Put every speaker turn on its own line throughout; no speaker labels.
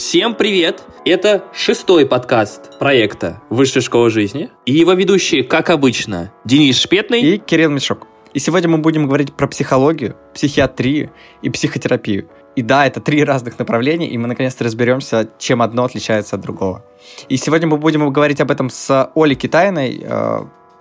Всем привет! Это шестой подкаст проекта «Высшая школа жизни». И его ведущие, как обычно, Денис Шпетный
и Кирилл Мешок. И сегодня мы будем говорить про психологию, психиатрию и психотерапию. И да, это три разных направления, и мы наконец-то разберемся, чем одно отличается от другого. И сегодня мы будем говорить об этом с Олей Китайной, э,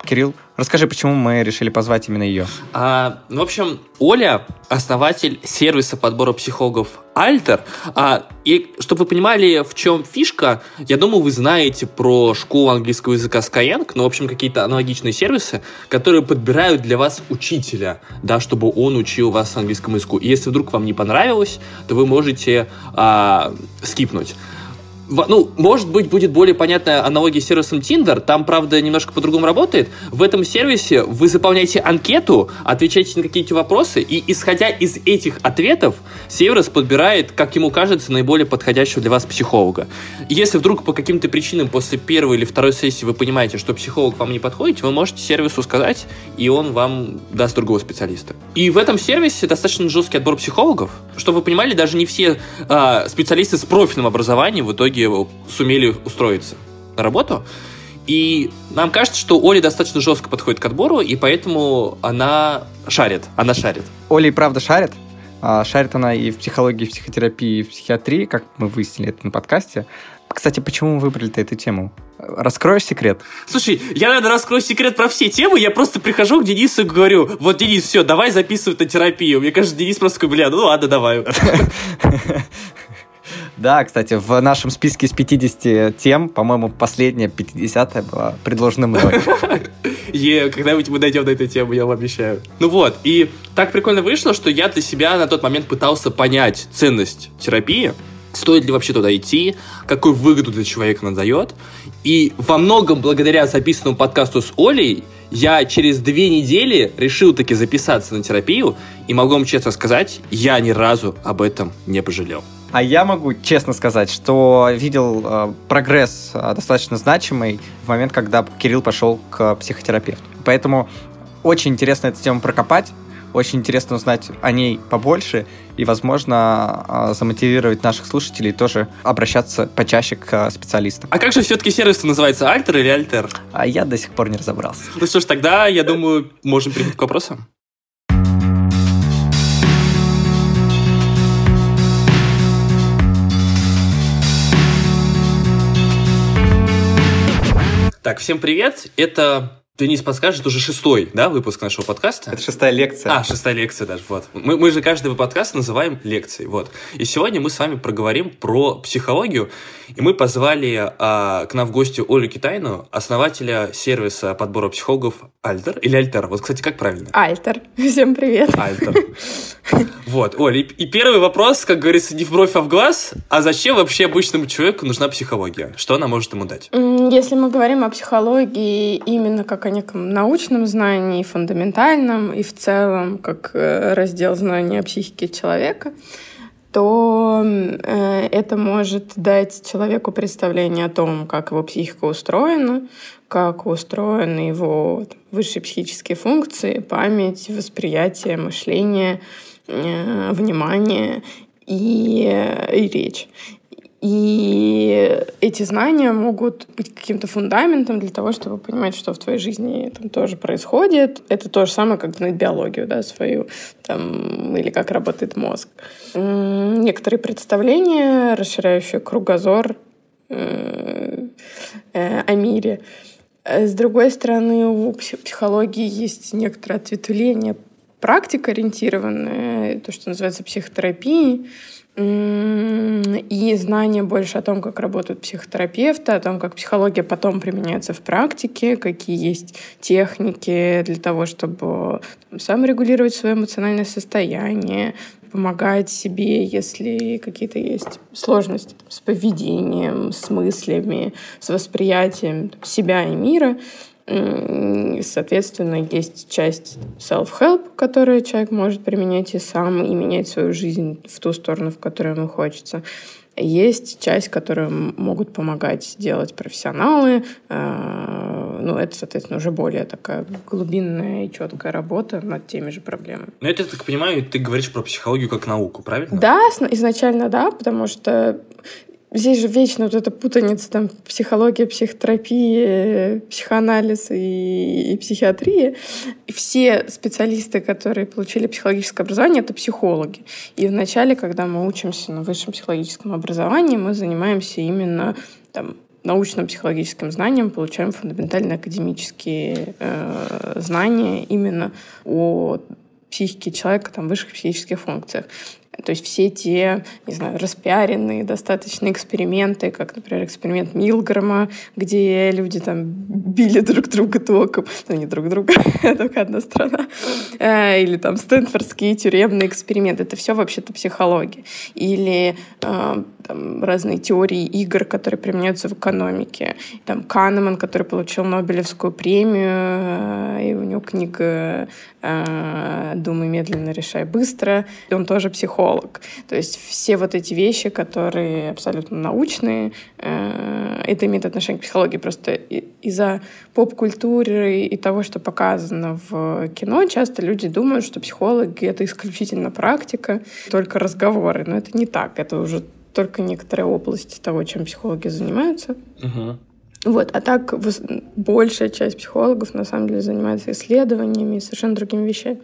Кирилл, расскажи, почему мы решили позвать именно ее?
А, в общем, Оля основатель сервиса подбора психологов Альтер. А, и чтобы вы понимали, в чем фишка, я думаю, вы знаете про школу английского языка Skyeng, ну, в общем, какие-то аналогичные сервисы, которые подбирают для вас учителя, да, чтобы он учил вас английскому языку. И если вдруг вам не понравилось, то вы можете а, скипнуть ну, может быть, будет более понятная аналогия с сервисом Tinder. Там, правда, немножко по-другому работает. В этом сервисе вы заполняете анкету, отвечаете на какие-то вопросы, и исходя из этих ответов, сервис подбирает, как ему кажется, наиболее подходящего для вас психолога. Если вдруг по каким-то причинам после первой или второй сессии вы понимаете, что психолог вам не подходит, вы можете сервису сказать, и он вам даст другого специалиста. И в этом сервисе достаточно жесткий отбор психологов. Чтобы вы понимали, даже не все э, специалисты с профильным образованием в итоге итоге сумели устроиться на работу. И нам кажется, что Оля достаточно жестко подходит к отбору, и поэтому она шарит. Она шарит.
Оля и правда шарит. А, шарит она и в психологии, и в психотерапии, и в психиатрии, как мы выяснили это на подкасте. Кстати, почему мы выбрали эту тему? Раскроешь секрет?
Слушай, я, наверное, раскрою секрет про все темы. Я просто прихожу к Денису и говорю, вот, Денис, все, давай записывай на терапию. Мне кажется, Денис просто такой, бля, ну ладно, давай.
Да, кстати, в нашем списке из 50 тем, по-моему, последняя 50-я была предложена мной.
Е, когда-нибудь мы дойдем до этой темы, я вам обещаю. Ну вот, и так прикольно вышло, что я для себя на тот момент пытался понять ценность терапии, стоит ли вообще туда идти, какую выгоду для человека она дает. И во многом благодаря записанному подкасту с Олей я через две недели решил таки записаться на терапию, и могу вам честно сказать, я ни разу об этом не пожалел.
А я могу честно сказать, что видел э, прогресс э, достаточно значимый в момент, когда Кирилл пошел к психотерапевту. Поэтому очень интересно эту тему прокопать, очень интересно узнать о ней побольше и, возможно, э, замотивировать наших слушателей тоже обращаться почаще к э, специалистам.
А как же все-таки сервис называется, Альтер или Альтер?
А я до сих пор не разобрался.
Ну что ж, тогда, я думаю, можем перейти к вопросам. Так, всем привет. Это Денис подскажет, это уже шестой, да, выпуск нашего подкаста?
Это шестая лекция.
А, шестая лекция даже, вот. Мы, мы же каждый подкаст называем лекцией, вот. И сегодня мы с вами проговорим про психологию, и мы позвали а, к нам в гости Олю Китайну, основателя сервиса подбора психологов Альтер, или Альтер, вот, кстати, как правильно?
Альтер, всем привет.
Альтер. Вот, Оля, и, и первый вопрос, как говорится, не в бровь, а в глаз, а зачем вообще обычному человеку нужна психология? Что она может ему дать?
Если мы говорим о психологии именно как о неком научном знании, фундаментальном и в целом как э, раздел знания о психике человека, то э, это может дать человеку представление о том, как его психика устроена, как устроены его высшие психические функции, память, восприятие, мышление, э, внимание и, и речь. И эти знания могут быть каким-то фундаментом для того, чтобы понимать, что в твоей жизни там тоже происходит. Это то же самое, как знать биологию да, свою, там, или как работает мозг. Некоторые представления, расширяющие кругозор э, э, о мире. С другой стороны, у психологии есть некоторое ответвление практика ориентированная, то, что называется психотерапией, и знание больше о том, как работают психотерапевты, о том, как психология потом применяется в практике, какие есть техники для того, чтобы там, сам регулировать свое эмоциональное состояние, помогать себе, если какие-то есть сложности с поведением, с мыслями, с восприятием себя и мира. Соответственно, есть часть self-help, которую человек может применять и сам, и менять свою жизнь в ту сторону, в которую ему хочется. Есть часть, которую могут помогать делать профессионалы. А, ну, это, соответственно, уже более такая глубинная и четкая работа над теми же проблемами.
Ну, это, я так понимаю, ты говоришь про психологию как науку, правильно?
Да, изначально да, потому что здесь же вечно вот эта путаница, там, психология, психотерапия, психоанализ и, и психиатрия. Все специалисты, которые получили психологическое образование, это психологи. И вначале, когда мы учимся на высшем психологическом образовании, мы занимаемся именно там, научным психологическим знанием, получаем фундаментальные академические э, знания именно о психике человека, там, высших психических функциях. То есть все те, не знаю, распиаренные достаточно эксперименты, как, например, эксперимент Милгрома, где люди там били друг друга током, ну не друг друга, только одна страна, э, или там Стэнфордские тюремные эксперименты. Это все вообще-то психология. Или э, там, разные теории игр, которые применяются в экономике. Там Канеман, который получил Нобелевскую премию, э, и у него книга «Думай медленно, решай быстро». Он тоже психолог психолог. То есть все вот эти вещи, которые абсолютно научные, э, это имеет отношение к психологии. Просто из-за поп-культуры и того, что показано в кино, часто люди думают, что психологи — это исключительно практика, только разговоры. Но это не так. Это уже только некоторая область того, чем психологи занимаются.
Угу.
Вот. А так большая часть психологов на самом деле занимается исследованиями и совершенно другими вещами.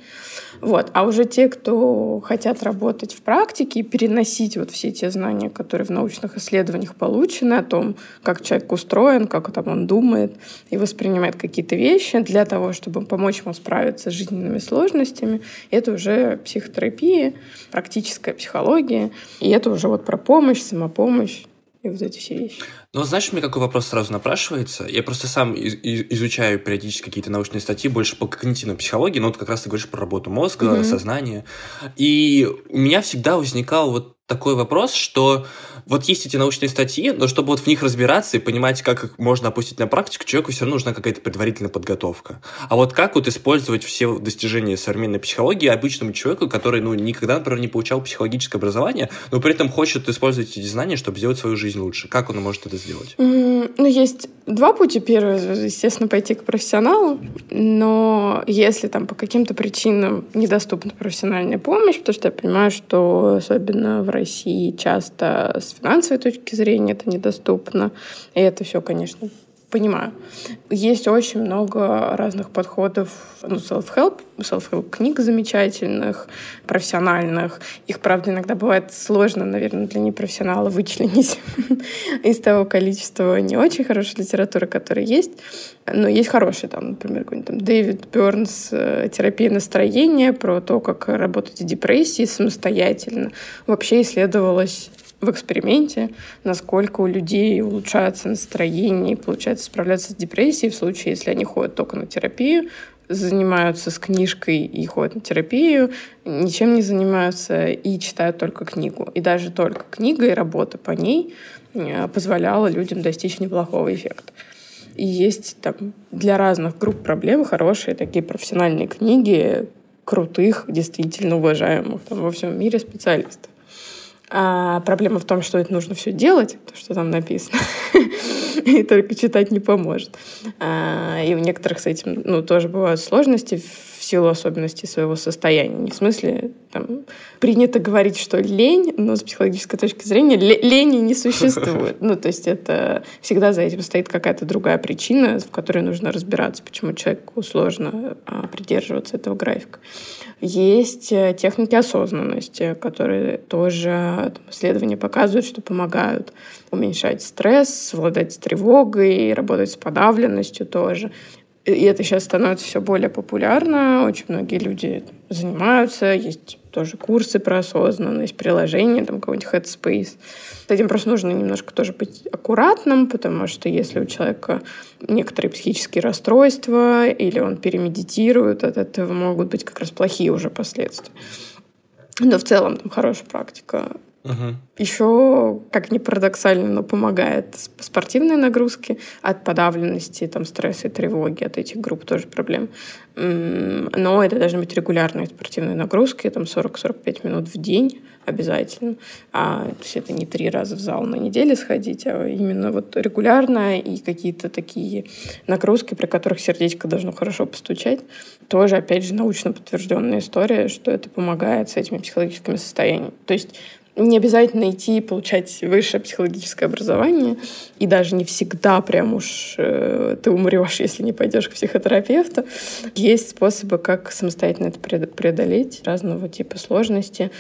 Вот. А уже те, кто хотят работать в практике и переносить вот все те знания, которые в научных исследованиях получены, о том, как человек устроен, как там он думает и воспринимает какие-то вещи для того, чтобы помочь ему справиться с жизненными сложностями, это уже психотерапия, практическая психология, и это уже вот про помощь, самопомощь и вот эти все вещи.
Ну, знаешь, у меня какой вопрос сразу напрашивается? Я просто сам из- изучаю периодически какие-то научные статьи больше по когнитивной психологии, но вот как раз ты говоришь про работу мозга, mm-hmm. сознания. И у меня всегда возникал вот такой вопрос, что вот есть эти научные статьи, но чтобы вот в них разбираться и понимать, как их можно опустить на практику, человеку все равно нужна какая-то предварительная подготовка. А вот как вот использовать все достижения современной психологии обычному человеку, который, ну, никогда, например, не получал психологическое образование, но при этом хочет использовать эти знания, чтобы сделать свою жизнь лучше? Как он может это сделать?
Mm, ну, есть два пути. Первый, естественно, пойти к профессионалу, но если там по каким-то причинам недоступна профессиональная помощь, потому что я понимаю, что особенно в России часто с финансовой точки зрения это недоступно. И это все, конечно, понимаю. Есть очень много разных подходов, ну, self-help, self-help книг замечательных, профессиональных. Их, правда, иногда бывает сложно, наверное, для непрофессионала вычленить из того количества не очень хорошей литературы, которая есть. Но есть хорошие, там, например, какой-нибудь там Дэвид Бернс э, «Терапия настроения» про то, как работать с депрессией самостоятельно. Вообще исследовалось в эксперименте, насколько у людей улучшается настроение и получается справляться с депрессией в случае, если они ходят только на терапию, занимаются с книжкой и ходят на терапию, ничем не занимаются и читают только книгу. И даже только книга и работа по ней э, позволяла людям достичь неплохого эффекта. И есть там для разных групп проблем хорошие такие профессиональные книги крутых, действительно уважаемых там, во всем мире специалистов. А проблема в том, что это нужно все делать, то, что там написано, и только читать не поможет. А, и у некоторых с этим ну, тоже бывают сложности силу особенностей своего состояния. Не в смысле, там, принято говорить, что лень, но с психологической точки зрения лени не существует. Ну, то есть это всегда за этим стоит какая-то другая причина, в которой нужно разбираться, почему человеку сложно а, придерживаться этого графика. Есть э, техники осознанности, которые тоже там, исследования показывают, что помогают уменьшать стресс, совладать с тревогой, работать с подавленностью тоже. И это сейчас становится все более популярно. Очень многие люди занимаются. Есть тоже курсы про осознанность, приложения, там какой-нибудь Headspace. С этим просто нужно немножко тоже быть аккуратным, потому что если у человека некоторые психические расстройства или он перемедитирует, от этого могут быть как раз плохие уже последствия. Но в целом там хорошая практика
Угу.
Еще, как ни парадоксально, но помогает спортивные нагрузки от подавленности, там, стресса и тревоги, от этих групп тоже проблем. Но это должны быть регулярные спортивные нагрузки, там 40-45 минут в день обязательно. А, то есть это не три раза в зал на неделю сходить, а именно вот регулярно и какие-то такие нагрузки, при которых сердечко должно хорошо постучать. Тоже, опять же, научно подтвержденная история, что это помогает с этими психологическими состояниями. То есть не обязательно идти и получать высшее психологическое образование, и даже не всегда прям уж э, ты умрешь, если не пойдешь к психотерапевту. Есть способы, как самостоятельно это преодолеть, разного типа сложности.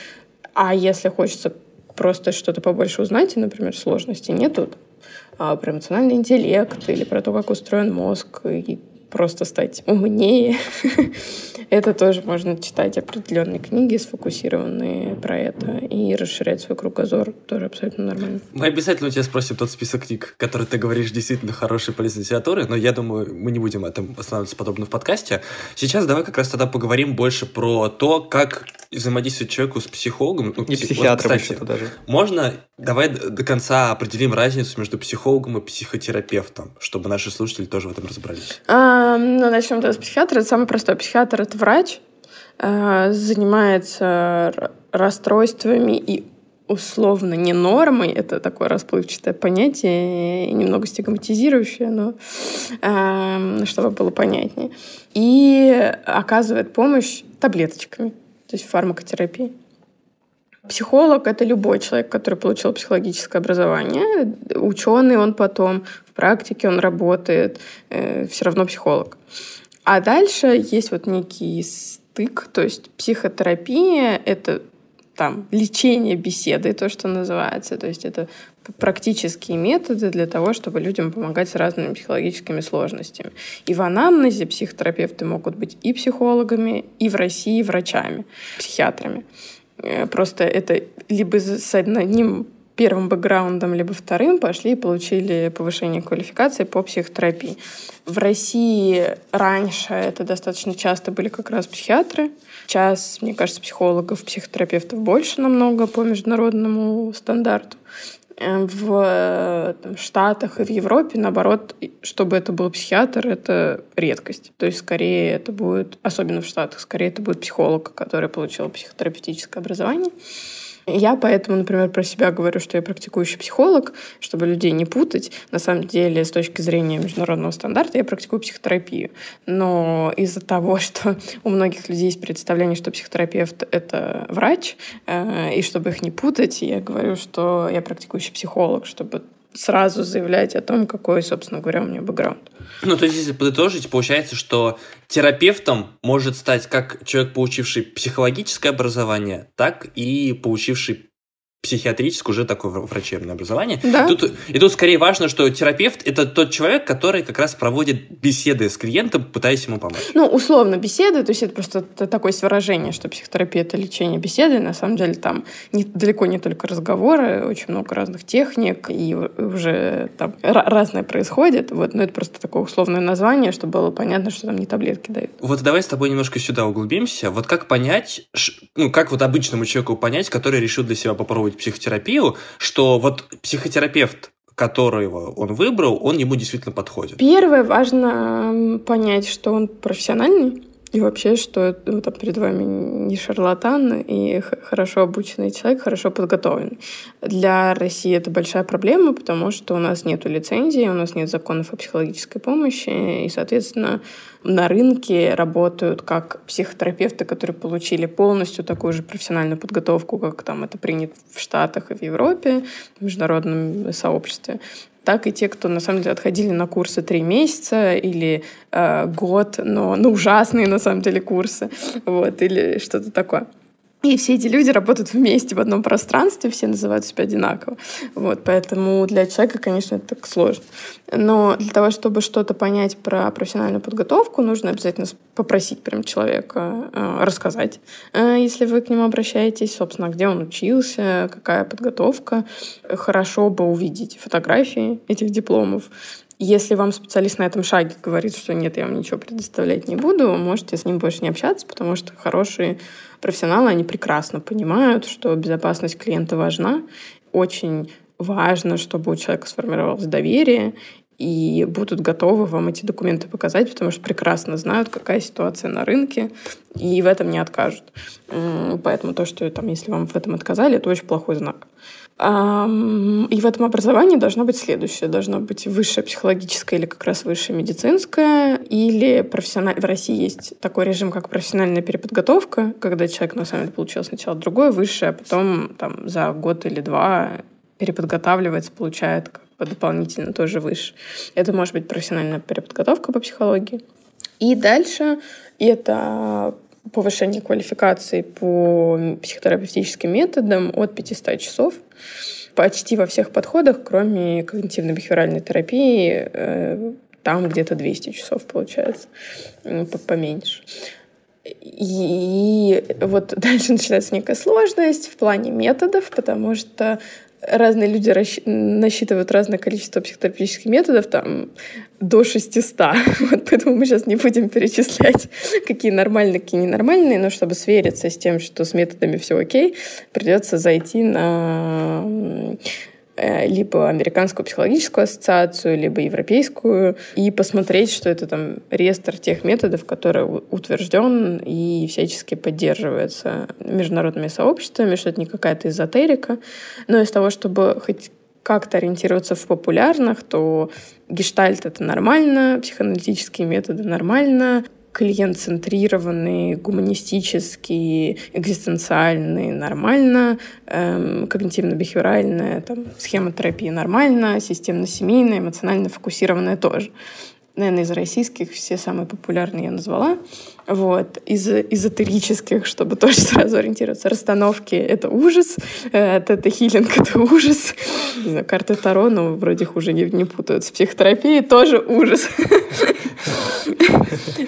А если хочется просто что-то побольше узнать, и, например, сложности нету, а про эмоциональный интеллект или про то, как устроен мозг, и просто стать умнее. это тоже можно читать определенные книги, сфокусированные про это, и расширять свой кругозор тоже абсолютно нормально.
Мы обязательно у тебя спросим тот список книг, который ты говоришь действительно хорошие полезные литературы, но я думаю, мы не будем этом останавливаться подобно в подкасте. Сейчас давай как раз тогда поговорим больше про то, как взаимодействовать человеку с психологом.
Ну, и психиатром вот, кстати, даже.
Можно, давай до конца определим разницу между психологом и психотерапевтом, чтобы наши слушатели тоже в этом разобрались.
А, ну, начнем с психиатра. Это самый простой. Психиатр — это врач, э, занимается расстройствами и условно не нормой, это такое расплывчатое понятие, немного стигматизирующее, но э, чтобы было понятнее. И оказывает помощь таблеточками, то есть фармакотерапии. Психолог — это любой человек, который получил психологическое образование. Ученый он потом, в практике он работает, э, все равно психолог. А дальше есть вот некий стык, то есть психотерапия — это там лечение беседы, то, что называется. То есть это практические методы для того, чтобы людям помогать с разными психологическими сложностями. И в анамнезе психотерапевты могут быть и психологами, и в России врачами, психиатрами. Э, просто это либо с одним первым бэкграундом, либо вторым пошли и получили повышение квалификации по психотерапии. В России раньше это достаточно часто были как раз психиатры. Сейчас, мне кажется, психологов, психотерапевтов больше намного по международному стандарту. Э, в там, Штатах и в Европе, наоборот, чтобы это был психиатр, это редкость. То есть скорее это будет, особенно в Штатах, скорее это будет психолог, который получил психотерапевтическое образование. Я поэтому, например, про себя говорю, что я практикующий психолог, чтобы людей не путать. На самом деле, с точки зрения международного стандарта, я практикую психотерапию. Но из-за того, что у многих людей есть представление, что психотерапевт — это врач, э, и чтобы их не путать, я говорю, что я практикующий психолог, чтобы сразу заявлять о том, какой, собственно говоря, у меня бэкграунд.
Ну, то есть, если подытожить, получается, что терапевтом может стать как человек, получивший психологическое образование, так и получивший психиатрическое уже такое врачебное образование.
Да.
Тут, и тут скорее важно, что терапевт — это тот человек, который как раз проводит беседы с клиентом, пытаясь ему помочь.
Ну, условно, беседы, то есть это просто такое выражение, что психотерапия — это лечение беседы. На самом деле там не, далеко не только разговоры, очень много разных техник, и уже там разное происходит. Вот, но это просто такое условное название, чтобы было понятно, что там не таблетки дают.
Вот давай с тобой немножко сюда углубимся. Вот как понять, ну, как вот обычному человеку понять, который решил для себя попробовать проходит психотерапию, что вот психотерапевт которого он выбрал, он ему действительно подходит.
Первое, важно понять, что он профессиональный, и вообще, что ну, там перед вами не шарлатан и хорошо обученный человек, хорошо подготовленный. Для России это большая проблема, потому что у нас нет лицензии, у нас нет законов о психологической помощи, и, соответственно, на рынке работают как психотерапевты, которые получили полностью такую же профессиональную подготовку, как там это принято в Штатах и в Европе, в международном сообществе так и те, кто на самом деле отходили на курсы три месяца или э, год, но ну, ужасные на самом деле курсы, вот, или что-то такое. И все эти люди работают вместе в одном пространстве, все называют себя одинаково. Вот, поэтому для человека, конечно, это так сложно. Но для того, чтобы что-то понять про профессиональную подготовку, нужно обязательно попросить прям человека э, рассказать, э, если вы к нему обращаетесь, собственно, где он учился, какая подготовка. Хорошо бы увидеть фотографии этих дипломов, если вам специалист на этом шаге говорит, что нет, я вам ничего предоставлять не буду, можете с ним больше не общаться, потому что хорошие профессионалы, они прекрасно понимают, что безопасность клиента важна. Очень важно, чтобы у человека сформировалось доверие, и будут готовы вам эти документы показать, потому что прекрасно знают, какая ситуация на рынке, и в этом не откажут. Поэтому то, что там, если вам в этом отказали, это очень плохой знак. И в этом образовании должно быть следующее. Должно быть высшее психологическое или как раз высшее медицинское, или профессиональное. В России есть такой режим, как профессиональная переподготовка, когда человек на самом деле получил сначала другое высшее, а потом там, за год или два переподготавливается, получает как бы дополнительно тоже выше. Это может быть профессиональная переподготовка по психологии. И дальше это повышение квалификации по психотерапевтическим методам от 500 часов почти во всех подходах, кроме когнитивно-бихевиоральной терапии, э, там где-то 200 часов получается, поменьше. И вот дальше начинается некая сложность в плане методов, потому что разные люди насчитывают разное количество психотерапевтических методов, там до 600. Вот поэтому мы сейчас не будем перечислять, какие нормальные, какие ненормальные, но чтобы свериться с тем, что с методами все окей, придется зайти на либо Американскую психологическую ассоциацию, либо Европейскую, и посмотреть, что это там реестр тех методов, которые утвержден и всячески поддерживается международными сообществами, что это не какая-то эзотерика. Но из того, чтобы хоть как-то ориентироваться в популярных, то гештальт — это нормально, психоаналитические методы — нормально, клиент-центрированный, гуманистический, экзистенциальный нормально, эм, когнитивно-бихевиоральная, там, схема терапии нормально, системно-семейная, эмоционально фокусированная тоже наверное, из российских все самые популярные я назвала. Вот. Из эзотерических, чтобы тоже сразу ориентироваться. Расстановки — это ужас. Э, тета-хилинг — это ужас. Не знаю, карты Таро, но вроде их уже не, не путают с психотерапией, тоже ужас.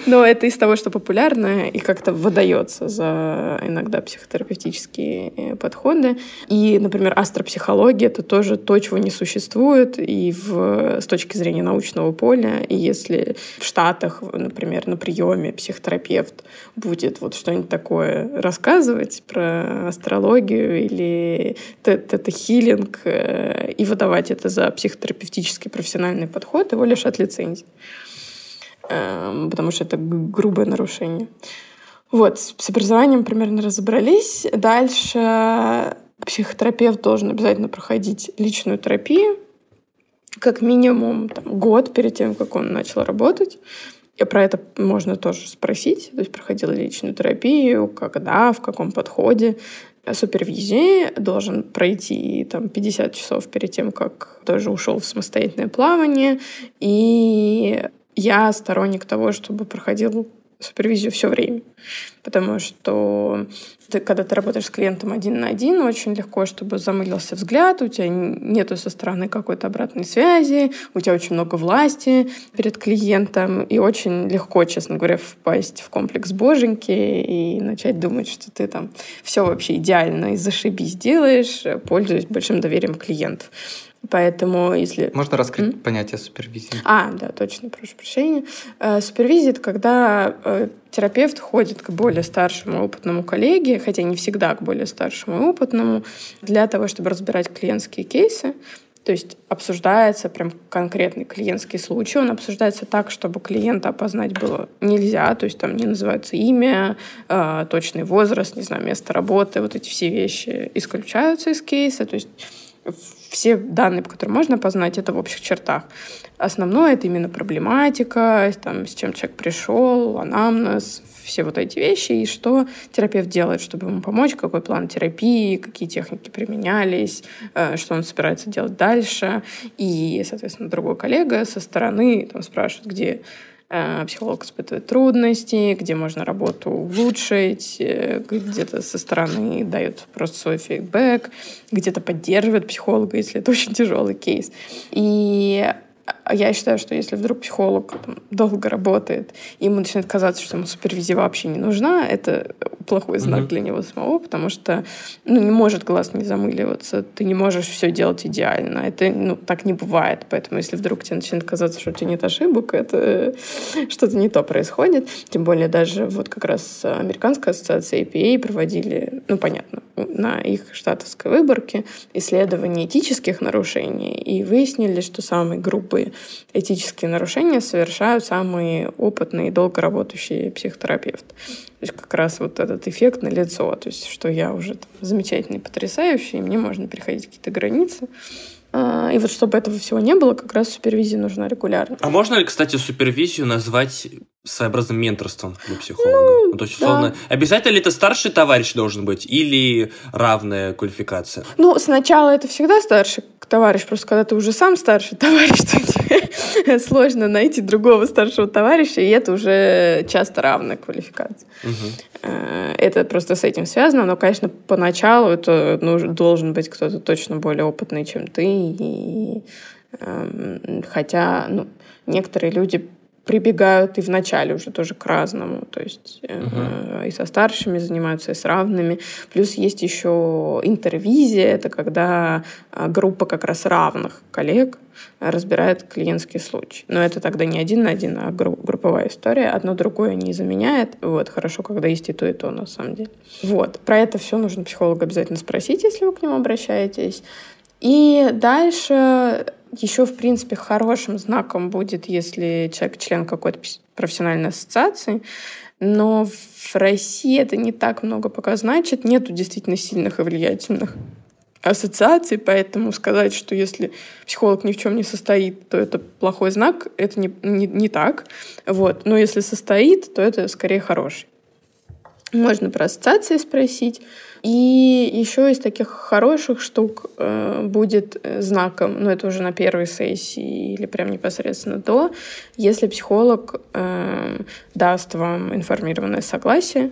Но это из того, что популярно и как-то выдается за иногда психотерапевтические э, подходы. И, например, астропсихология — это тоже то, чего не существует и в, с точки зрения научного поля. И если в Штатах, например, на приеме психотерапевт будет вот что-нибудь такое рассказывать про астрологию или тета-хилинг э, и выдавать это за психотерапевтический профессиональный подход, его лишат лицензии. Эм, потому что это грубое нарушение. Вот, с образованием примерно разобрались. Дальше психотерапевт должен обязательно проходить личную терапию, как минимум там, год перед тем, как он начал работать. Про это можно тоже спросить. То есть проходил личную терапию, когда, в каком подходе. Супервизии должен пройти там 50 часов перед тем, как тоже ушел в самостоятельное плавание. И я сторонник того, чтобы проходил супервизию все время. Потому что ты, когда ты работаешь с клиентом один на один, очень легко, чтобы замылился взгляд, у тебя нету со стороны какой-то обратной связи, у тебя очень много власти перед клиентом, и очень легко, честно говоря, впасть в комплекс боженьки и начать думать, что ты там все вообще идеально и зашибись делаешь, пользуясь большим доверием клиентов. Поэтому если...
Можно раскрыть М? понятие супервизии?
А, да, точно, прошу прощения. Э, супервизия — это когда э, терапевт ходит к более старшему опытному коллеге, хотя не всегда к более старшему и опытному, для того, чтобы разбирать клиентские кейсы. То есть обсуждается прям конкретный клиентский случай. Он обсуждается так, чтобы клиента опознать было нельзя. То есть там не называется имя, э, точный возраст, не знаю, место работы. Вот эти все вещи исключаются из кейса. То есть все данные, по которым можно познать, это в общих чертах. Основное — это именно проблематика, там, с чем человек пришел, анамнез, все вот эти вещи, и что терапевт делает, чтобы ему помочь, какой план терапии, какие техники применялись, э, что он собирается делать дальше. И, соответственно, другой коллега со стороны там, спрашивает, где психолог испытывает трудности, где можно работу улучшить, э, где-то со стороны дает просто свой фидбэк, где-то поддерживает психолога, если это очень тяжелый кейс. И я считаю, что если вдруг психолог там, долго работает, и ему начинает казаться, что ему супервизия вообще не нужна, это плохой знак mm-hmm. для него самого, потому что ну, не может глаз не замыливаться, ты не можешь все делать идеально. Это ну, так не бывает. Поэтому если вдруг тебе начинает казаться, что у тебя нет ошибок, это что-то не то происходит. Тем более даже вот как раз американская ассоциация APA проводили, ну, понятно, на их штатовской выборке исследование этических нарушений и выяснили, что самые грубые этические нарушения совершают самые опытные и долго работающие психотерапевты. То есть как раз вот этот эффект на лицо, то есть что я уже там, замечательный, потрясающий, и мне можно переходить какие-то границы. А, и вот чтобы этого всего не было, как раз супервизия нужна регулярно.
А можно ли, кстати, супервизию назвать своеобразным менторством для психолога? Ну, ну, то есть, условно, да. обязательно ли это старший товарищ должен быть или равная квалификация?
Ну, сначала это всегда старший товарищ, просто когда ты уже сам старший товарищ, то тебе сложно найти другого старшего товарища, и это уже часто равная квалификация. Угу. Это просто с этим связано, но, конечно, поначалу это ну, должен быть кто-то точно более опытный, чем ты, и, э, хотя ну, некоторые люди прибегают и в начале уже тоже к разному. То есть uh-huh. и со старшими занимаются, и с равными. Плюс есть еще интервизия. Это когда а, группа как раз равных коллег разбирает клиентский случай. Но это тогда не один на один, а групповая история. Одно другое не заменяет. Вот, хорошо, когда есть и то, и то, на самом деле. Вот. Про это все нужно психолога обязательно спросить, если вы к нему обращаетесь. И дальше еще, в принципе, хорошим знаком будет, если человек член какой-то профессиональной ассоциации, но в России это не так много пока значит. Нету действительно сильных и влиятельных ассоциаций, поэтому сказать, что если психолог ни в чем не состоит, то это плохой знак, это не, не, не так. Вот. Но если состоит, то это скорее хороший. Можно про ассоциации спросить. И еще из таких хороших штук э, будет э, знаком, ну это уже на первой сессии или прям непосредственно до, если психолог э, даст вам информированное согласие,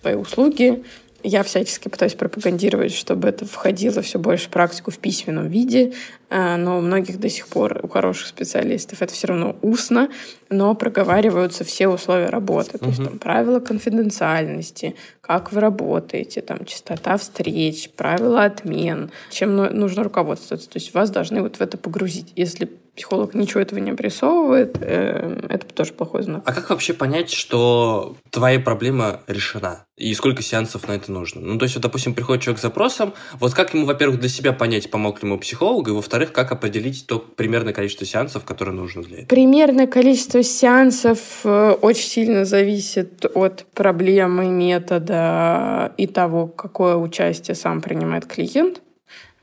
свои услуги, я всячески пытаюсь пропагандировать, чтобы это входило все больше в практику в письменном виде, а, но у многих до сих пор, у хороших специалистов, это все равно устно, но проговариваются все условия работы, то есть там правила конфиденциальности, как вы работаете, там частота встреч, правила отмен, чем нужно руководствоваться. То есть вас должны вот в это погрузить. Если психолог ничего этого не обрисовывает, э, это тоже плохой знак.
А как вообще понять, что твоя проблема решена? И сколько сеансов на это нужно? Ну, то есть, вот, допустим, приходит человек с запросом, вот как ему, во-первых, для себя понять, помог ли ему психолог, и, во-вторых, как определить то примерное количество сеансов, которое нужно для этого?
Примерное количество сеансов э, очень сильно зависит от проблемы, метода и того, какое участие сам принимает клиент.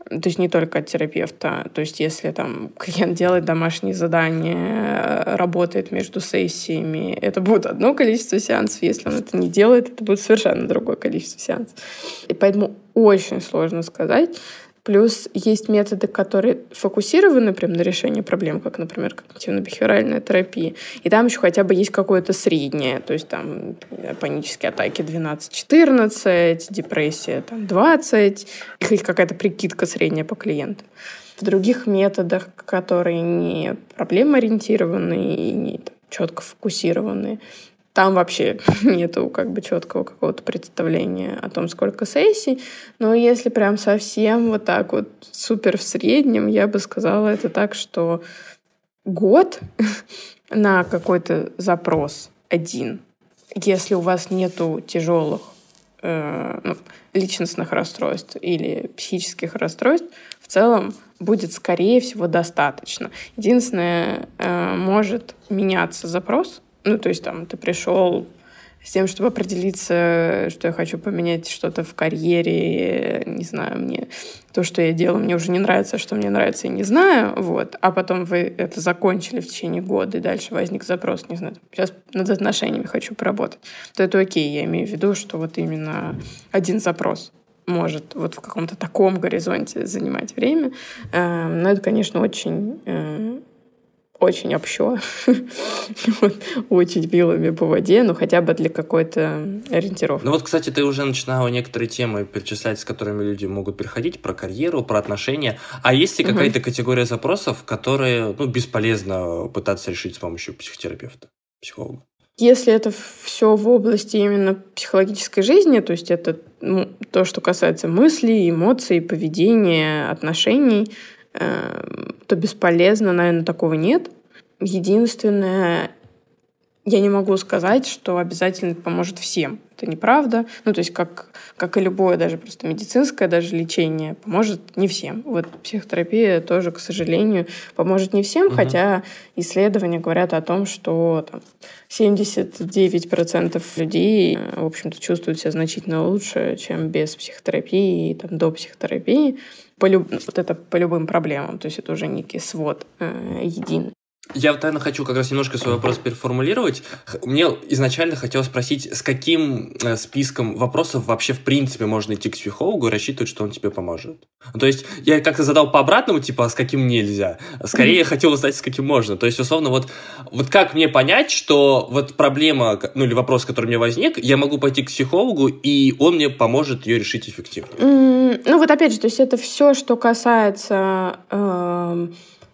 То есть не только от терапевта. То есть если там клиент делает домашние задания, работает между сессиями, это будет одно количество сеансов. Если он это не делает, это будет совершенно другое количество сеансов. И поэтому очень сложно сказать. Плюс есть методы, которые фокусированы прям на решении проблем, как, например, когнитивно-бихевиоральная терапия. И там еще хотя бы есть какое-то среднее. То есть там панические атаки 12-14, депрессия там 20, и какая-то прикидка средняя по клиенту. В других методах, которые не проблемоориентированные и не четко фокусированные, там вообще нету как бы четкого какого-то представления о том, сколько сессий. Но если прям совсем вот так вот супер в среднем, я бы сказала это так, что год на какой-то запрос один, если у вас нету тяжелых э, ну, личностных расстройств или психических расстройств, в целом будет, скорее всего, достаточно. Единственное, э, может меняться запрос, ну, то есть там ты пришел с тем, чтобы определиться, что я хочу поменять что-то в карьере, не знаю, мне то, что я делаю, мне уже не нравится, что мне нравится, я не знаю, вот, а потом вы это закончили в течение года, и дальше возник запрос, не знаю, сейчас над отношениями хочу поработать, то это окей, я имею в виду, что вот именно один запрос может вот в каком-то таком горизонте занимать время, эм, но это, конечно, очень э, очень общо, очень вилами по воде, ну хотя бы для какой-то ориентировки.
Ну вот, кстати, ты уже начинала некоторые темы перечислять, с которыми люди могут приходить, про карьеру, про отношения. А есть ли какая-то категория запросов, которые ну, бесполезно пытаться решить с помощью психотерапевта, психолога?
Если это все в области именно психологической жизни, то есть это ну, то, что касается мыслей, эмоций, поведения, отношений, Эм, то бесполезно, наверное, такого нет. Единственное, я не могу сказать, что обязательно поможет всем. Это неправда. Ну, то есть, как, как и любое, даже просто медицинское, даже лечение, поможет не всем. Вот психотерапия тоже, к сожалению, поможет не всем, угу. хотя исследования говорят о том, что там, 79% людей, в общем-то, чувствуют себя значительно лучше, чем без психотерапии и там, до психотерапии. По люб... Вот это по любым проблемам. То есть это уже некий свод э, единый.
Я, наверное, хочу как раз немножко свой вопрос переформулировать. Мне изначально хотелось спросить, с каким э, списком вопросов вообще в принципе можно идти к психологу и рассчитывать, что он тебе поможет? То есть я как-то задал по обратному, типа, а с каким нельзя? Скорее я хотел узнать, с каким можно. То есть, условно, вот, вот как мне понять, что вот проблема, ну или вопрос, который у меня возник, я могу пойти к психологу, и он мне поможет ее решить эффективно?
Ну вот опять же, то есть это все, что касается... Э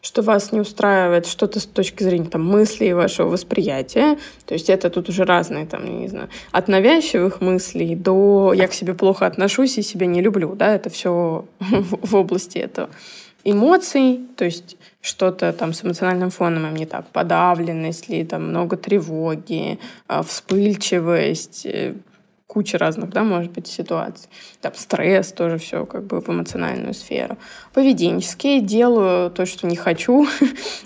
что вас не устраивает что-то с точки зрения там, мыслей вашего восприятия. То есть это тут уже разные, там, не знаю, от мыслей до «я к себе плохо отношусь и себя не люблю». Да? Это все в области этого. Эмоций, то есть что-то там с эмоциональным фоном им не так, подавленность ли, там много тревоги, а, вспыльчивость, э, куча разных, да, может быть, ситуаций. Там стресс тоже все как бы в эмоциональную сферу. Поведенческие делаю то, что не хочу.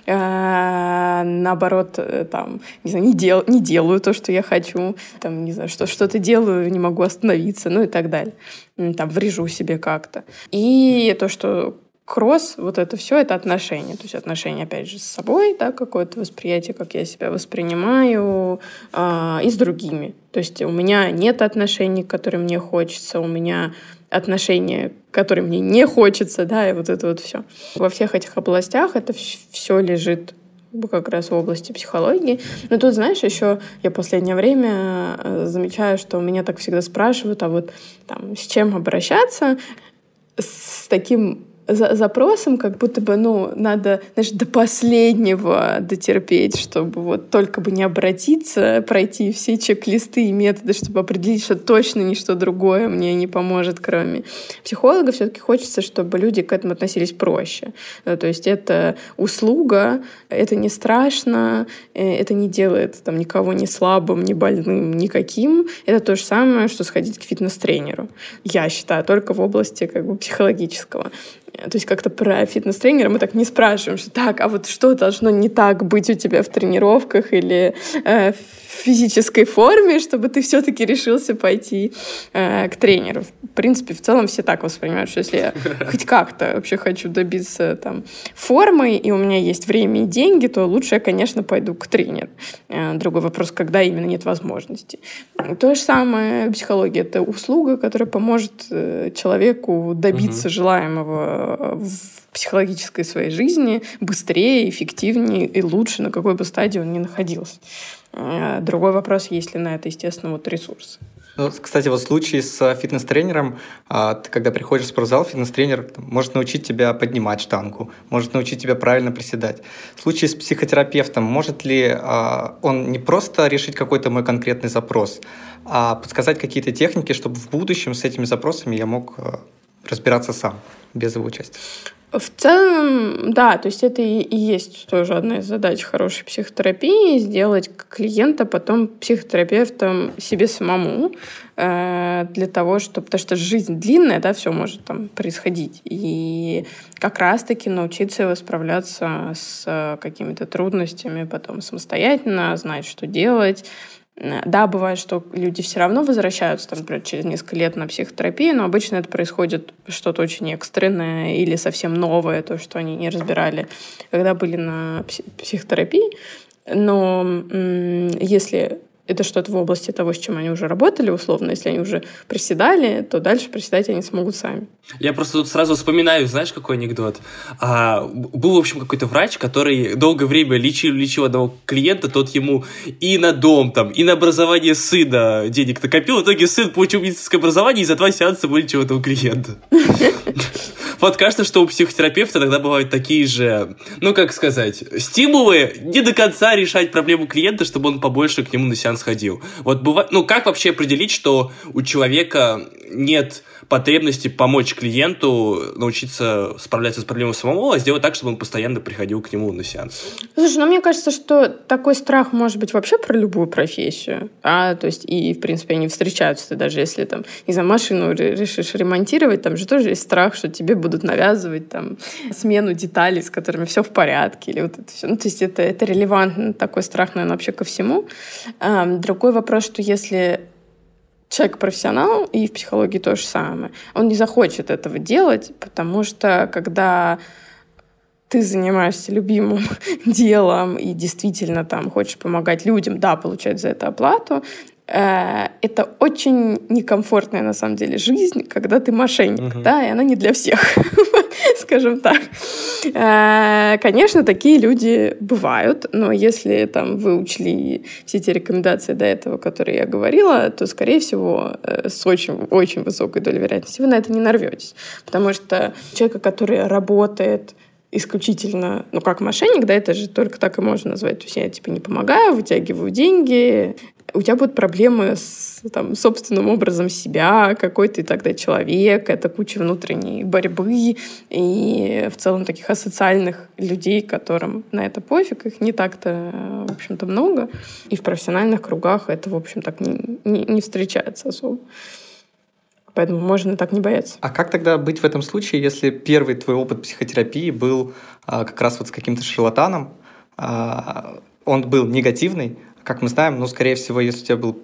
Э, наоборот, э, там, не знаю, не, дел, не делаю то, что я хочу. Там, не знаю, что, что-то делаю, не могу остановиться, ну и так далее. Там, врежу себе как-то. И то, что кросс, вот это все, это отношения. То есть отношения, опять же, с собой, да, какое-то восприятие, как я себя воспринимаю, э, и с другими. То есть у меня нет отношений, которые мне хочется, у меня отношения, которые мне не хочется, да, и вот это вот все. Во всех этих областях это все лежит как раз в области психологии. Но тут, знаешь, еще я последнее время э, замечаю, что меня так всегда спрашивают, а вот там с чем обращаться, с таким за запросом, как будто бы, ну, надо, знаешь, до последнего дотерпеть, чтобы вот только бы не обратиться, пройти все чек-листы и методы, чтобы определить, что точно ничто другое мне не поможет, кроме психолога. Все-таки хочется, чтобы люди к этому относились проще. Э, то есть это услуга, это не страшно, э, это не делает там никого не слабым, не больным, никаким. Это то же самое, что сходить к фитнес-тренеру. Я считаю, только в области как бы психологического. То есть как-то про фитнес-тренера мы так не спрашиваем, что так, а вот что должно не так быть у тебя в тренировках или э, в физической форме, чтобы ты все-таки решился пойти э, к тренеру. В принципе, в целом все так воспринимают, что если я хоть как-то вообще хочу добиться там формы, и у меня есть время и деньги, то лучше я, конечно, пойду к тренеру. Э, другой вопрос, когда именно нет возможности. То же самое психология — это услуга, которая поможет э, человеку добиться угу. желаемого в психологической своей жизни быстрее, эффективнее и лучше, на какой бы стадии он ни находился. Э, другой вопрос, есть ли на это, естественно, вот ресурсы.
Ну, кстати, вот в случае с фитнес-тренером, а, ты когда приходишь в спортзал, фитнес-тренер может научить тебя поднимать штангу, может научить тебя правильно приседать. В случае с психотерапевтом, может ли а, он не просто решить какой-то мой конкретный запрос, а подсказать какие-то техники, чтобы в будущем с этими запросами я мог а, разбираться сам, без его участия.
В целом, да, то есть это и есть тоже одна из задач хорошей психотерапии, сделать клиента потом психотерапевтом себе самому, э, для того, чтобы, потому что жизнь длинная, да, все может там происходить, и как раз-таки научиться его справляться с какими-то трудностями потом самостоятельно, знать, что делать, да, бывает, что люди все равно возвращаются, там, например, через несколько лет на психотерапию, но обычно это происходит что-то очень экстренное или совсем новое, то, что они не разбирали, когда были на психотерапии. Но если это что-то в области того, с чем они уже работали, условно. Если они уже приседали, то дальше приседать они смогут сами.
Я просто тут сразу вспоминаю, знаешь, какой анекдот? А, был, в общем, какой-то врач, который долгое время лечил, лечил одного клиента, тот ему и на дом, там, и на образование сына денег накопил. В итоге сын получил медицинское образование и за два сеанса вылечил этого клиента. Вот кажется, что у психотерапевта иногда бывают такие же, ну, как сказать, стимулы не до конца решать проблему клиента, чтобы он побольше к нему на сеанс ходил. Вот бывает, ну, как вообще определить, что у человека нет потребности помочь клиенту научиться справляться с проблемой самому, а сделать так, чтобы он постоянно приходил к нему на сеанс.
Слушай, ну мне кажется, что такой страх может быть вообще про любую профессию. А, то есть, и, в принципе, они встречаются, даже если там, не знаю, машину решишь ремонтировать, там же тоже есть страх, что тебе будут навязывать там смену деталей, с которыми все в порядке, или вот это все. Ну, то есть это, это релевантно, такой страх, наверное, вообще ко всему. А, другой вопрос, что если человек профессионал, и в психологии то же самое, он не захочет этого делать, потому что когда ты занимаешься любимым делом и действительно там хочешь помогать людям, да, получать за это оплату, Э, это очень некомфортная на самом деле жизнь, когда ты мошенник, угу. да, и она не для всех, скажем так. Э, конечно, такие люди бывают, но если там вы учли все те рекомендации до этого, которые я говорила, то, скорее всего, э, с очень, очень высокой долей вероятности вы на это не нарветесь. Потому что человека, который работает исключительно, ну, как мошенник, да, это же только так и можно назвать. То есть я, типа, не помогаю, вытягиваю деньги, у тебя будут проблемы с там, собственным образом себя, какой ты тогда человек, это куча внутренней борьбы и в целом таких асоциальных людей, которым на это пофиг, их не так-то, в общем-то, много. И в профессиональных кругах это, в общем, так не, не, не встречается особо. Поэтому можно так не бояться.
А как тогда быть в этом случае, если первый твой опыт психотерапии был а, как раз вот с каким-то шарлатаном, а, он был негативный, как мы знаем, ну, скорее всего, если у тебя был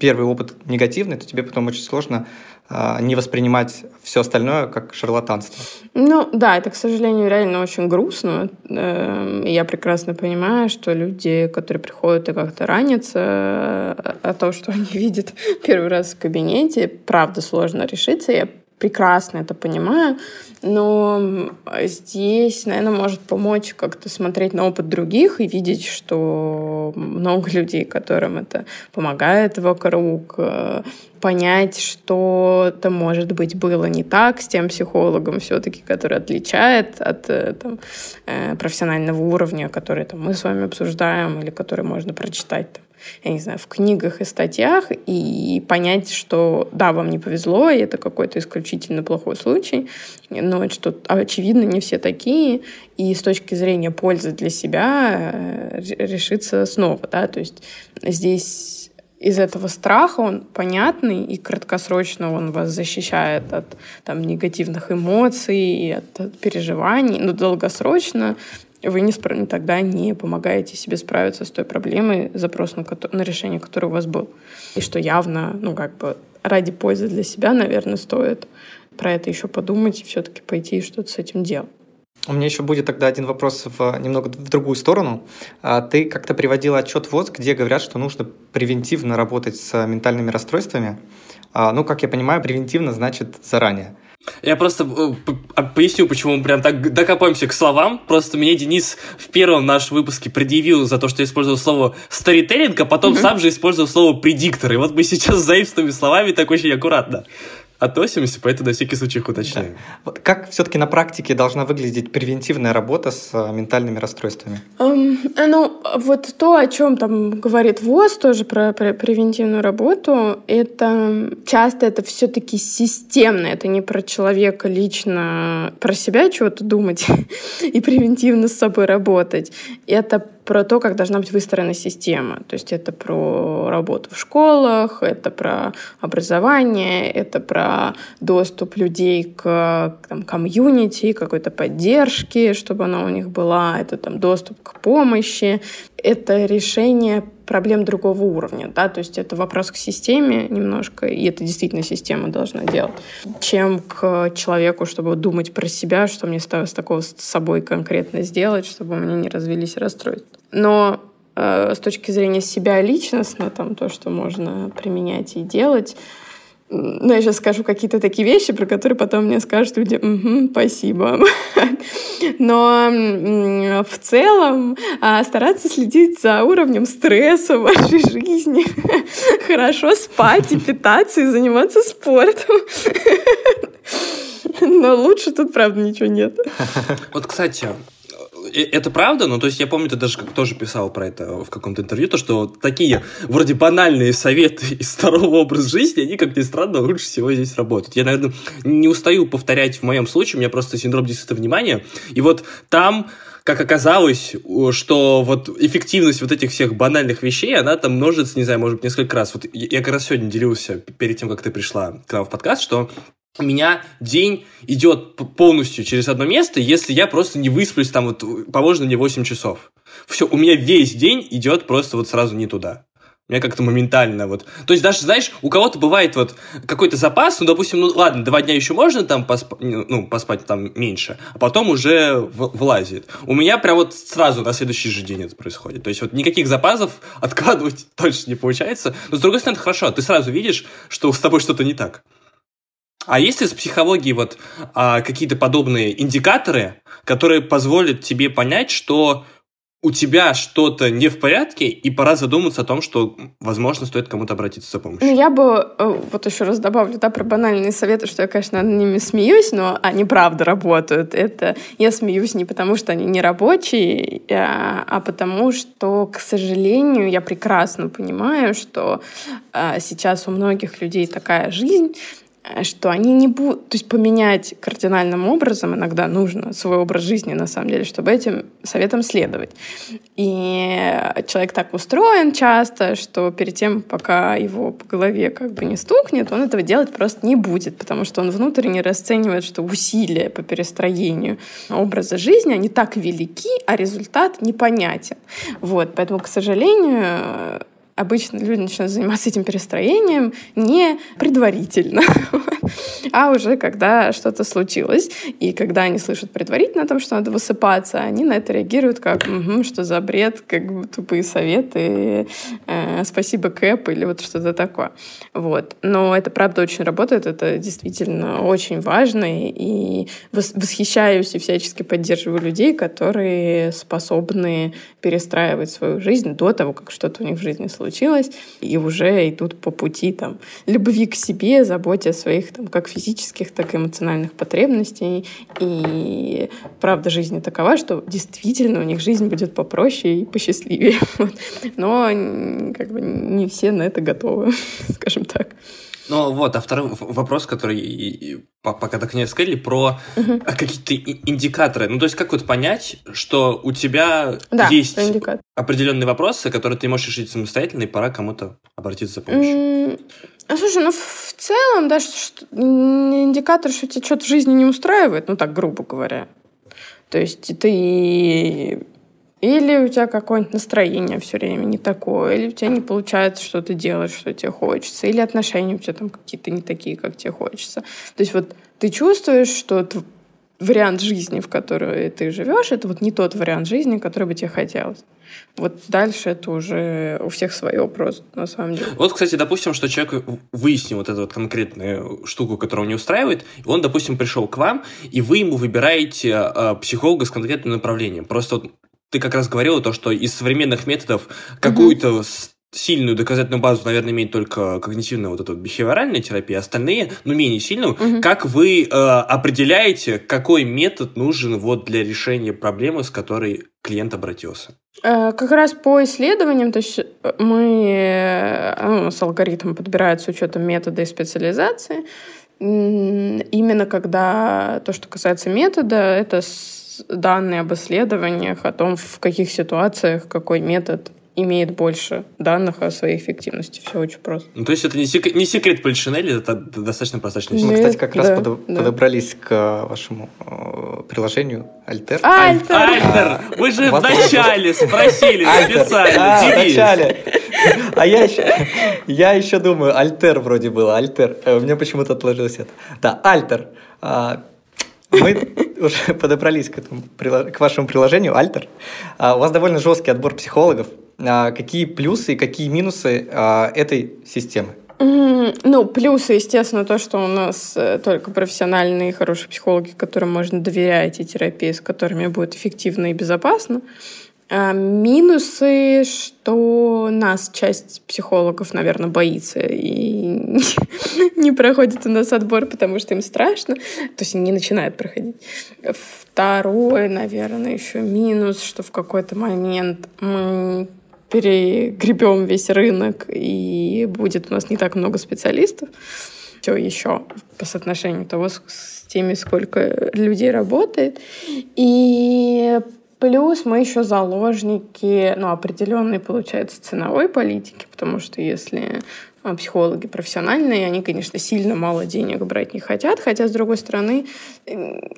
первый опыт негативный, то тебе потом очень сложно э, не воспринимать все остальное как шарлатанство.
Ну, да, это, к сожалению, реально очень грустно. Э, я прекрасно понимаю, что люди, которые приходят и как-то ранятся, а, а то, что они видят первый раз в кабинете, правда сложно решиться. Я прекрасно это понимаю, но здесь, наверное, может помочь как-то смотреть на опыт других и видеть, что много людей, которым это помогает вокруг, э, понять, что-то, может быть, было не так с тем психологом все-таки, который отличает от э, там, э, профессионального уровня, который там, мы с вами обсуждаем или который можно прочитать там, я не знаю, в книгах и статьях, и понять, что да, вам не повезло, и это какой-то исключительно плохой случай, но что очевидно не все такие, и с точки зрения пользы для себя э, решиться снова, да, то есть здесь из этого страха он понятный, и краткосрочно он вас защищает от там, негативных эмоций, от, от переживаний, но долгосрочно вы не спро... тогда не помогаете себе справиться с той проблемой, запрос на, ко... на решение которой у вас был. И что явно, ну, как бы ради пользы для себя, наверное, стоит про это еще подумать и все-таки пойти и что-то с этим делать.
У меня еще будет тогда один вопрос в, немного в другую сторону. А, ты как-то приводила отчет ВОЗ, где говорят, что нужно превентивно работать с ментальными расстройствами. А, ну, как я понимаю, превентивно значит заранее.
Я просто э, а, поясню, почему мы прям так докопаемся к словам. Просто мне Денис в первом нашем выпуске предъявил за то, что я использовал слово старителлинг, а потом mm-hmm. сам же использовал слово предиктор. И вот мы сейчас с словами так очень аккуратно относимся, поэтому на всякий случай их уточняем. Да.
Вот как все-таки на практике должна выглядеть превентивная работа с а, ментальными расстройствами?
Um, ну, вот то, о чем там говорит ВОЗ тоже про, про превентивную работу, это часто это все-таки системно, это не про человека лично, про себя чего-то думать и превентивно с собой работать. Это про то, как должна быть выстроена система. То есть это про работу в школах, это про образование, это про доступ людей к там, комьюнити, какой-то поддержки, чтобы она у них была, это там доступ к помощи, это решение проблем другого уровня, да, то есть это вопрос к системе немножко, и это действительно система должна делать, чем к человеку, чтобы думать про себя, что мне с такого с собой конкретно сделать, чтобы у меня не развились расстройства. Но э, с точки зрения себя личностно, там то, что можно применять и делать, ну, я сейчас скажу какие-то такие вещи, про которые потом мне скажут люди, угу, спасибо. Но в целом а, стараться следить за уровнем стресса в вашей жизни, хорошо спать и питаться, и заниматься спортом. Но лучше тут, правда, ничего нет.
Вот, кстати, это правда, но то есть я помню, ты даже тоже писал про это в каком-то интервью, то что такие вроде банальные советы из второго образа жизни, они, как ни странно, лучше всего здесь работают. Я, наверное, не устаю повторять в моем случае, у меня просто синдром дефицита внимания, и вот там как оказалось, что вот эффективность вот этих всех банальных вещей, она там множится, не знаю, может быть, несколько раз. Вот я как раз сегодня делился перед тем, как ты пришла к нам в подкаст, что у меня день идет полностью через одно место, если я просто не высплюсь там вот положено мне 8 часов. Все, у меня весь день идет просто вот сразу не туда. У меня как-то моментально вот. То есть даже, знаешь, у кого-то бывает вот какой-то запас, ну, допустим, ну, ладно, два дня еще можно там посп... ну, поспать там меньше, а потом уже в... влазит. У меня прям вот сразу на следующий же день это происходит. То есть вот никаких запасов откладывать точно не получается. Но с другой стороны, хорошо, ты сразу видишь, что с тобой что-то не так. А есть ли с психологией вот а, какие-то подобные индикаторы, которые позволят тебе понять, что у тебя что-то не в порядке, и пора задуматься о том, что, возможно, стоит кому-то обратиться за помощью.
Ну, я бы, э, вот еще раз добавлю, да, про банальные советы, что я, конечно, над ними смеюсь, но они правда работают. Это я смеюсь не потому, что они не рабочие, а, а потому, что, к сожалению, я прекрасно понимаю, что а, сейчас у многих людей такая жизнь, Э, что они не будут... То есть поменять кардинальным образом иногда нужно свой образ жизни, на самом деле, чтобы этим советам следовать. И человек так устроен часто, что перед тем, пока его по голове как бы не стукнет, он этого делать просто не будет, потому что он внутренне расценивает, что усилия по перестроению образа жизни, они так велики, а результат непонятен. Вот, поэтому, к сожалению, обычно люди начинают заниматься этим перестроением не предварительно, а уже когда что-то случилось. И когда они слышат предварительно о том, что надо высыпаться, они на это реагируют как угу, что за бред, как тупые советы, э, спасибо, Кэп или вот что-то такое. Вот. Но это правда очень работает, это действительно очень важно, и восхищаюсь и всячески поддерживаю людей, которые способны перестраивать свою жизнь до того, как что-то у них в жизни случилось, и уже идут по пути там любви к себе, заботе о своих там как физических, так и эмоциональных потребностей. И правда жизни такова, что действительно у них жизнь будет попроще и посчастливее. Но как бы не все на это готовы, скажем так.
Ну вот, а второй вопрос, который пока так не сказали, про угу. какие-то индикаторы. Ну, то есть, как вот понять, что у тебя да, есть определенные вопросы, которые ты можешь решить самостоятельно, и пора кому-то обратиться за помощью?
А слушай, ну в целом, да, что, индикатор, что тебя что-то в жизни не устраивает, ну так, грубо говоря. То есть ты или у тебя какое-нибудь настроение все время не такое, или у тебя не получается что то делать, что тебе хочется, или отношения у тебя там какие-то не такие, как тебе хочется. То есть вот ты чувствуешь, что вариант жизни, в который ты живешь, это вот не тот вариант жизни, который бы тебе хотелось. Вот дальше это уже у всех свое просто, на самом деле.
Вот, кстати, допустим, что человек выяснил вот эту вот конкретную штуку, которую не устраивает, и он, допустим, пришел к вам, и вы ему выбираете э, психолога с конкретным направлением. Просто вот ты как раз говорила то, что из современных методов какую-то сильную доказательную базу, наверное, имеет только когнитивная вот эта вот бихевиоральная терапия, остальные, ну, менее сильную. Угу. Как вы э, определяете, какой метод нужен вот для решения проблемы, с которой клиент обратился?
Э, как раз по исследованиям, то есть э, мы, э, ну, у нас алгоритм подбирает с учетом метода и специализации. Именно когда то, что касается метода, это данные об исследованиях, о том, в каких ситуациях какой метод имеет больше данных о своей эффективности. Все очень просто.
Ну, то есть это не, сек- не секрет Полишинеля, это достаточно прозрачно.
Мы, кстати, как да, раз подо- да. подобрались к вашему э, приложению Альтер.
Альтер!
Альтер! Мы же вначале спросили, написали. А, вначале.
А я еще, я еще думаю, Альтер вроде было, Альтер. Э, у меня почему-то отложилось это. Да, Альтер. Мы уже подобрались к, этому, к вашему приложению Альтер. А, у вас довольно жесткий отбор психологов. А, какие плюсы и какие минусы а, этой системы?
Ну, плюсы, естественно, то, что у нас э, только профессиональные хорошие психологи, которым можно доверять, и терапии, с которыми будет эффективно и безопасно. А, минусы, что нас часть психологов, наверное, боится и не проходит у нас отбор, потому что им страшно. То есть не начинают проходить. Второе, наверное, еще минус, что в какой-то момент мы перегребем весь рынок, и будет у нас не так много специалистов. Все еще по соотношению того, с теми, сколько людей работает. И Плюс мы еще заложники, ну, определенной, получается, ценовой политики, потому что если психологи профессиональные, они, конечно, сильно мало денег брать не хотят, хотя, с другой стороны,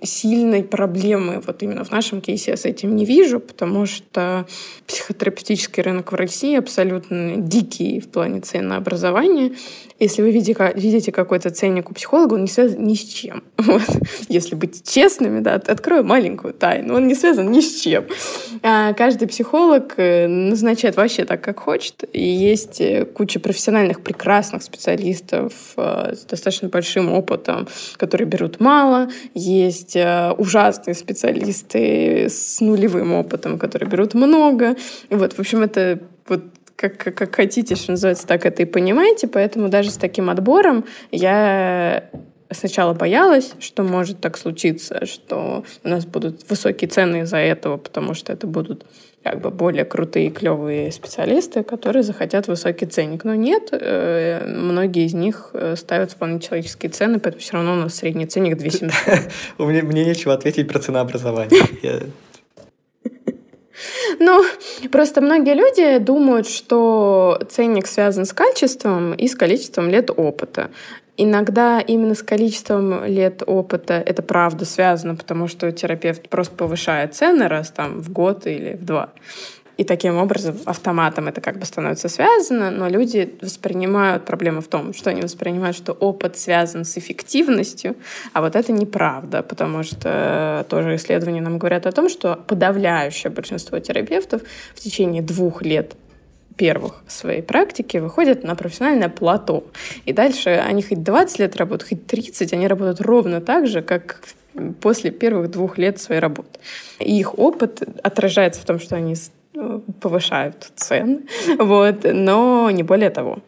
сильной проблемы вот именно в нашем кейсе я с этим не вижу, потому что психотерапевтический рынок в России абсолютно дикий в плане ценообразования. Если вы видите, видите какой-то ценник у психолога, он не связан ни с чем. Вот. Если быть честными, да, открою маленькую тайну, он не связан ни с чем. А каждый психолог э, назначает вообще так, как хочет, и есть э, куча профессиональных прекрасных специалистов э, с достаточно большим опытом, которые берут мало. Есть э, ужасные специалисты с нулевым опытом, которые берут много. Вот, в общем, это вот как, как, как хотите, что называется, так это и понимаете. Поэтому даже с таким отбором я сначала боялась, что может так случиться, что у нас будут высокие цены из-за этого, потому что это будут как бы более крутые, клевые специалисты, которые захотят высокий ценник. Но нет, э, многие из них э, ставят вполне человеческие цены, поэтому все равно у нас средний ценник 2700.
Мне, мне нечего ответить про ценообразование.
Ну, просто многие люди думают, что ценник связан с качеством и с количеством лет опыта. Иногда именно с количеством лет опыта это правда связано, потому что терапевт просто повышает цены раз там в год или в два. И таким образом автоматом это как бы становится связано, но люди воспринимают проблему в том, что они воспринимают, что опыт связан с эффективностью, а вот это неправда, потому что тоже исследования нам говорят о том, что подавляющее большинство терапевтов в течение двух лет первых своей практики выходят на профессиональное плато. И дальше они хоть 20 лет работают, хоть 30, они работают ровно так же, как после первых двух лет своей работы. И их опыт отражается в том, что они э, повышают цены, вот, но не более того.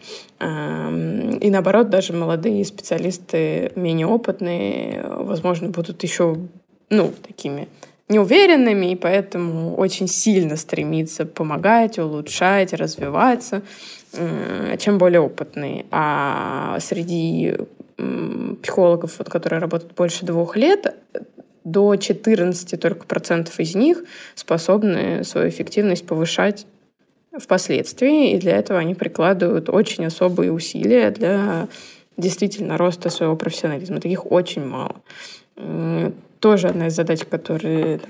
И наоборот, даже молодые специалисты, менее опытные, возможно, будут еще ну, такими неуверенными, и поэтому очень сильно стремится помогать, улучшать, развиваться, чем более опытные. А среди психологов, вот, которые работают больше двух лет, до 14 только процентов из них способны свою эффективность повышать впоследствии, и для этого они прикладывают очень особые усилия для действительно роста своего профессионализма. Таких очень мало тоже одна из задач, которые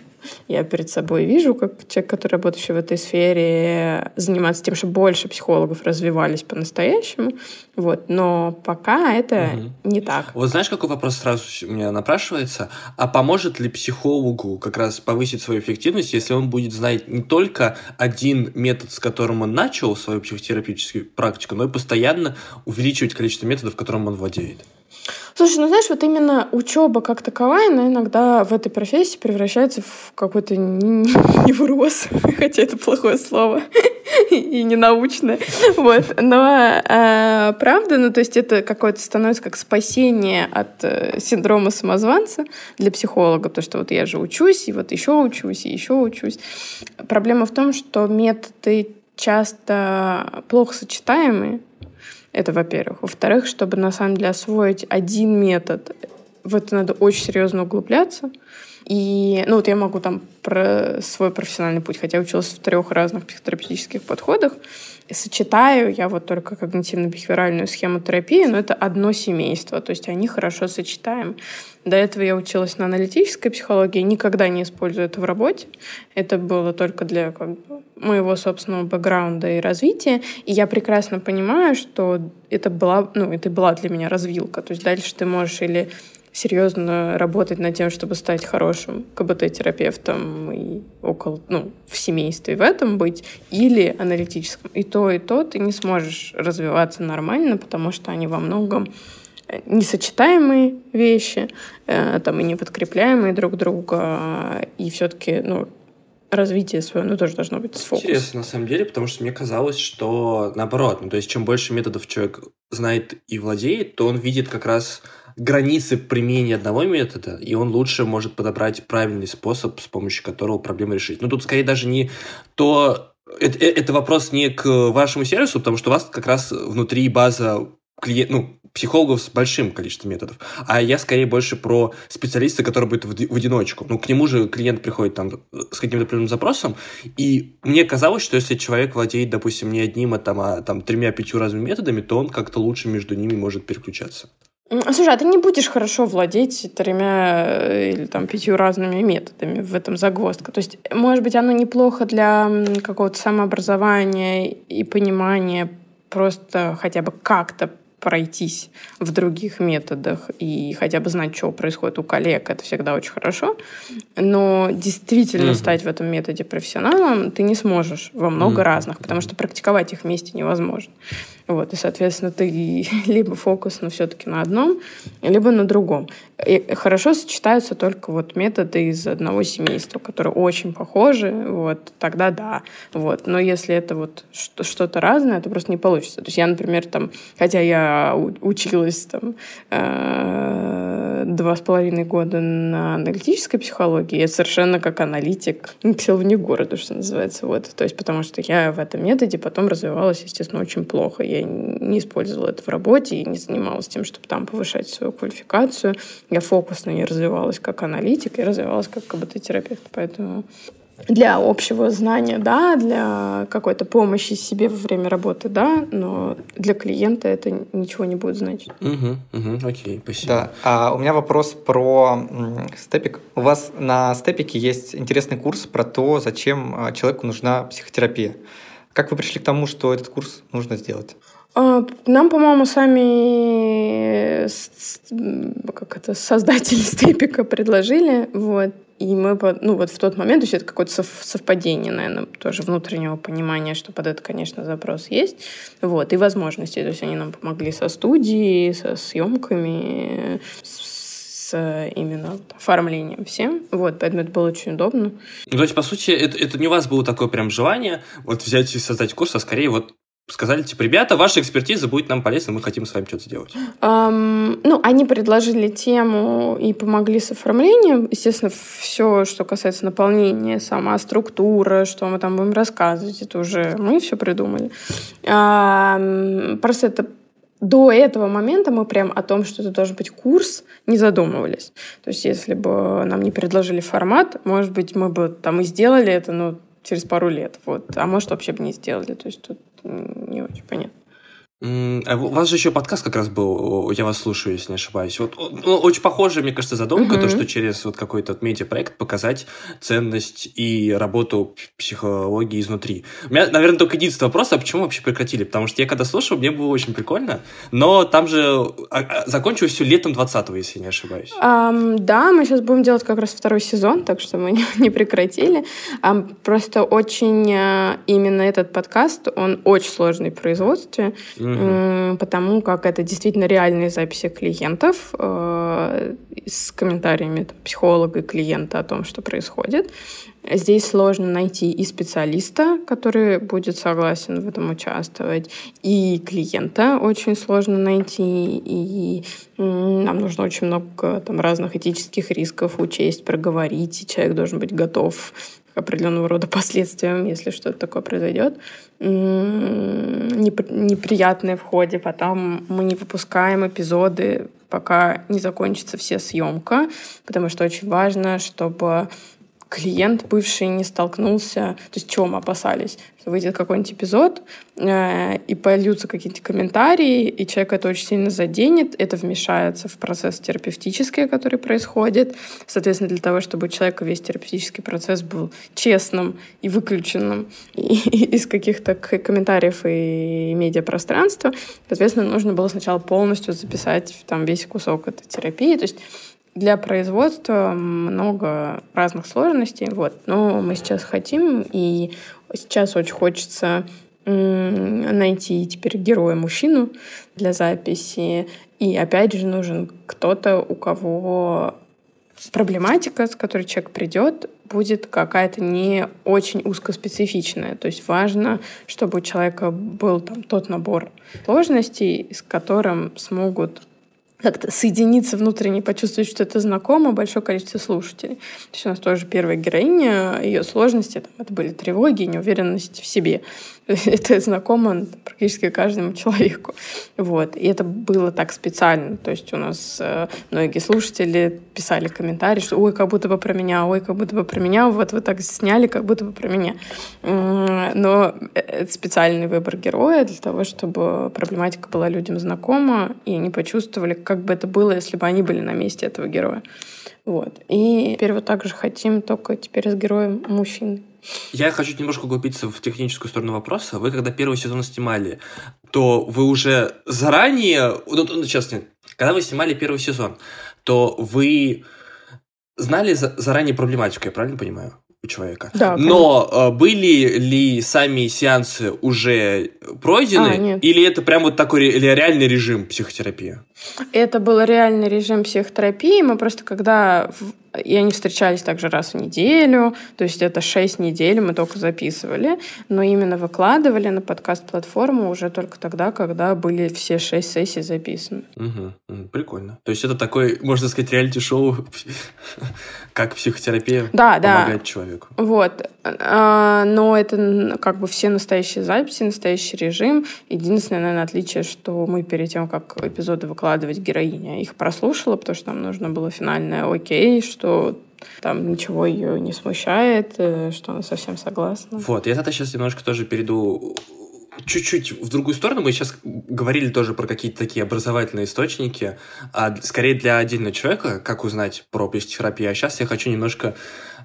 я перед собой вижу, как человек, который работающий в этой сфере, заниматься тем, чтобы больше психологов развивались по-настоящему. Вот. Но пока это угу. не так.
Вот знаешь, какой вопрос сразу у меня напрашивается? А поможет ли психологу как раз повысить свою эффективность, если он будет знать не только один метод, с которым он начал свою психотерапевтическую практику, но и постоянно увеличивать количество методов, которым он владеет?
Слушай, ну знаешь, вот именно учеба как таковая, она иногда в этой профессии превращается в какой-то невроз, хотя это плохое слово и не научное. Вот. Но э, правда, ну то есть это какое-то становится как спасение от э, синдрома самозванца для психолога, потому что вот я же учусь, и вот еще учусь, и еще учусь. Проблема в том, что методы часто плохо сочетаемые, это во-первых. Во-вторых, чтобы на самом деле освоить один метод, в это надо очень серьезно углубляться. И, ну, вот я могу там про свой профессиональный путь, хотя училась в трех разных психотерапевтических подходах, сочетаю я вот только когнитивно-бихевиоральную схему терапии, но это одно семейство, то есть они хорошо сочетаем. До этого я училась на аналитической психологии, никогда не использую это в работе. Это было только для как моего собственного бэкграунда и развития. И я прекрасно понимаю, что это была, ну, это была для меня развилка. То есть дальше ты можешь или серьезно работать над тем, чтобы стать хорошим КБТ-терапевтом и около, ну, в семействе в этом быть, или аналитическом. И то, и то ты не сможешь развиваться нормально, потому что они во многом э, несочетаемые вещи, э, там и не подкрепляемые друг друга, и все-таки, ну, развитие свое, ну, тоже должно быть с фокусом.
Интересно, на самом деле, потому что мне казалось, что наоборот, ну, то есть чем больше методов человек знает и владеет, то он видит как раз границы применения одного метода, и он лучше может подобрать правильный способ, с помощью которого проблему решить. Но тут скорее даже не то... Это, э, это вопрос не к вашему сервису, потому что у вас как раз внутри база клиент, ну, психологов с большим количеством методов. А я скорее больше про специалиста, который будет в, в одиночку. Ну, к нему же клиент приходит там с каким-то определенным запросом, и мне казалось, что если человек владеет, допустим, не одним, а там, а там тремя-пятью разными методами, то он как-то лучше между ними может переключаться.
Слушай, а ты не будешь хорошо владеть тремя э, или там пятью разными методами в этом загвоздка. То есть, может быть, оно неплохо для какого-то самообразования и понимания просто хотя бы как-то пройтись в других методах и хотя бы знать, что происходит у коллег, это всегда очень хорошо. Но действительно mm-hmm. стать в этом методе профессионалом ты не сможешь во много mm-hmm. разных, потому что практиковать их вместе невозможно. Вот, и, соответственно, ты либо фокус, но все-таки на одном, либо на другом. И хорошо сочетаются только вот методы из одного семейства, которые очень похожи, вот, тогда да. Вот. Но если это вот что-то разное, то просто не получится. То есть я, например, там, хотя я училась там э, два с половиной года на аналитической психологии, я совершенно как аналитик к селу не городу, что называется. Вот. То есть потому что я в этом методе потом развивалась, естественно, очень плохо я не использовала это в работе и не занималась тем, чтобы там повышать свою квалификацию. Я фокусно не развивалась как аналитик, я развивалась как КБТ-терапевт. Поэтому для общего знания, да, для какой-то помощи себе во время работы, да, но для клиента это ничего не будет значить.
Угу, угу, окей, спасибо.
Да, а у меня вопрос про степик. У вас на степике есть интересный курс про то, зачем а, человеку нужна психотерапия. Как вы пришли к тому, что этот курс нужно сделать?
А, нам, по-моему, сами как это, создатели степика предложили, вот, и мы, ну, вот в тот момент, то есть это какое-то совпадение, наверное, тоже внутреннего понимания, что под это, конечно, запрос есть, вот, и возможности, то есть они нам помогли со студией, со съемками, с с именно оформлением всем. Вот, поэтому это было очень удобно.
Ну, то есть, по сути, это, это не у вас было такое прям желание вот взять и создать курс, а скорее вот сказали, типа, ребята, ваша экспертиза будет нам полезна, мы хотим с вами что-то сделать.
Um, ну, они предложили тему и помогли с оформлением. Естественно, все, что касается наполнения, сама структура, что мы там будем рассказывать, это уже мы все придумали. Um, просто это до этого момента мы прям о том, что это должен быть курс, не задумывались. То есть если бы нам не предложили формат, может быть, мы бы там и сделали это, но через пару лет. Вот. А может, вообще бы не сделали. То есть тут не очень понятно.
А у вас же еще подкаст как раз был, я вас слушаю, если не ошибаюсь. Вот ну, очень похожая, мне кажется, задумка, uh-huh. то, что через вот какой-то медиапроект показать ценность и работу психологии изнутри. У меня, наверное, только единственный вопрос, а почему вообще прекратили? Потому что я когда слушал, мне было очень прикольно, но там же а, а, закончилось все летом 20-го, если не ошибаюсь.
Um, да, мы сейчас будем делать как раз второй сезон, так что мы не, не прекратили. Um, просто очень uh, именно этот подкаст, он очень сложный в производстве. Uh-huh угу. потому как это действительно реальные записи клиентов э, с комментариями психолога и клиента о том, что происходит. Здесь сложно найти и специалиста, который будет согласен в этом участвовать, и клиента очень сложно найти, и нам нужно очень много там, разных этических рисков учесть, проговорить, и человек должен быть готов определенного рода последствиям, если что-то такое произойдет неприятные в ходе, потом мы не выпускаем эпизоды, пока не закончится вся съемка, потому что очень важно, чтобы клиент бывший не столкнулся, то есть чего мы опасались, что выйдет какой-нибудь эпизод, э, и польются какие-то комментарии, и человек это очень сильно заденет, это вмешается в процесс терапевтический, который происходит. Соответственно, для того, чтобы у человека весь терапевтический процесс был честным и выключенным из каких-то комментариев и медиапространства, соответственно, нужно было сначала полностью записать там весь кусок этой терапии. То есть для производства много разных сложностей, вот. Но мы сейчас хотим, и сейчас очень хочется найти теперь героя-мужчину для записи. И опять же нужен кто-то, у кого проблематика, с которой человек придет, будет какая-то не очень узкоспецифичная. То есть важно, чтобы у человека был там тот набор сложностей, с которым смогут как-то соединиться внутренне, почувствовать, что это знакомо, большое количество слушателей. То есть у нас тоже первая героиня, ее сложности, это были тревоги, неуверенность в себе. это знакомо практически каждому человеку. Вот. И это было так специально. То есть у нас э, многие слушатели писали комментарии, что ой, как будто бы про меня, ой, как будто бы про меня, вот вы так сняли, как будто бы про меня. Но это специальный выбор героя для того, чтобы проблематика была людям знакома, и они почувствовали, как бы это было, если бы они были на месте этого героя. Вот. И теперь вот так же хотим, только теперь с героем мужчин.
Я хочу немножко углубиться в техническую сторону вопроса. Вы когда первый сезон снимали, то вы уже заранее, ну, ну честно, когда вы снимали первый сезон, то вы знали заранее проблематику, я правильно понимаю? у человека.
Да,
Но э, были ли сами сеансы уже пройдены? А, нет. Или это прям вот такой реальный режим психотерапии?
Это был реальный режим психотерапии. Мы просто когда и они встречались также раз в неделю, то есть это шесть недель мы только записывали, но именно выкладывали на подкаст-платформу уже только тогда, когда были все шесть сессий записаны.
Угу. Прикольно. То есть это такой, можно сказать, реалити-шоу, как психотерапия
да,
помогает
да.
человеку.
Вот. А, но это как бы все настоящие записи, настоящий режим. Единственное, наверное, отличие, что мы перед тем, как эпизоды выкладывать, героиня их прослушала, потому что нам нужно было финальное окей, что там ничего ее не смущает, э, что она совсем согласна.
Вот, я тогда сейчас немножко тоже перейду чуть-чуть в другую сторону. Мы сейчас говорили тоже про какие-то такие образовательные источники, а скорее для отдельного человека, как узнать про психотерапию. А сейчас я хочу немножко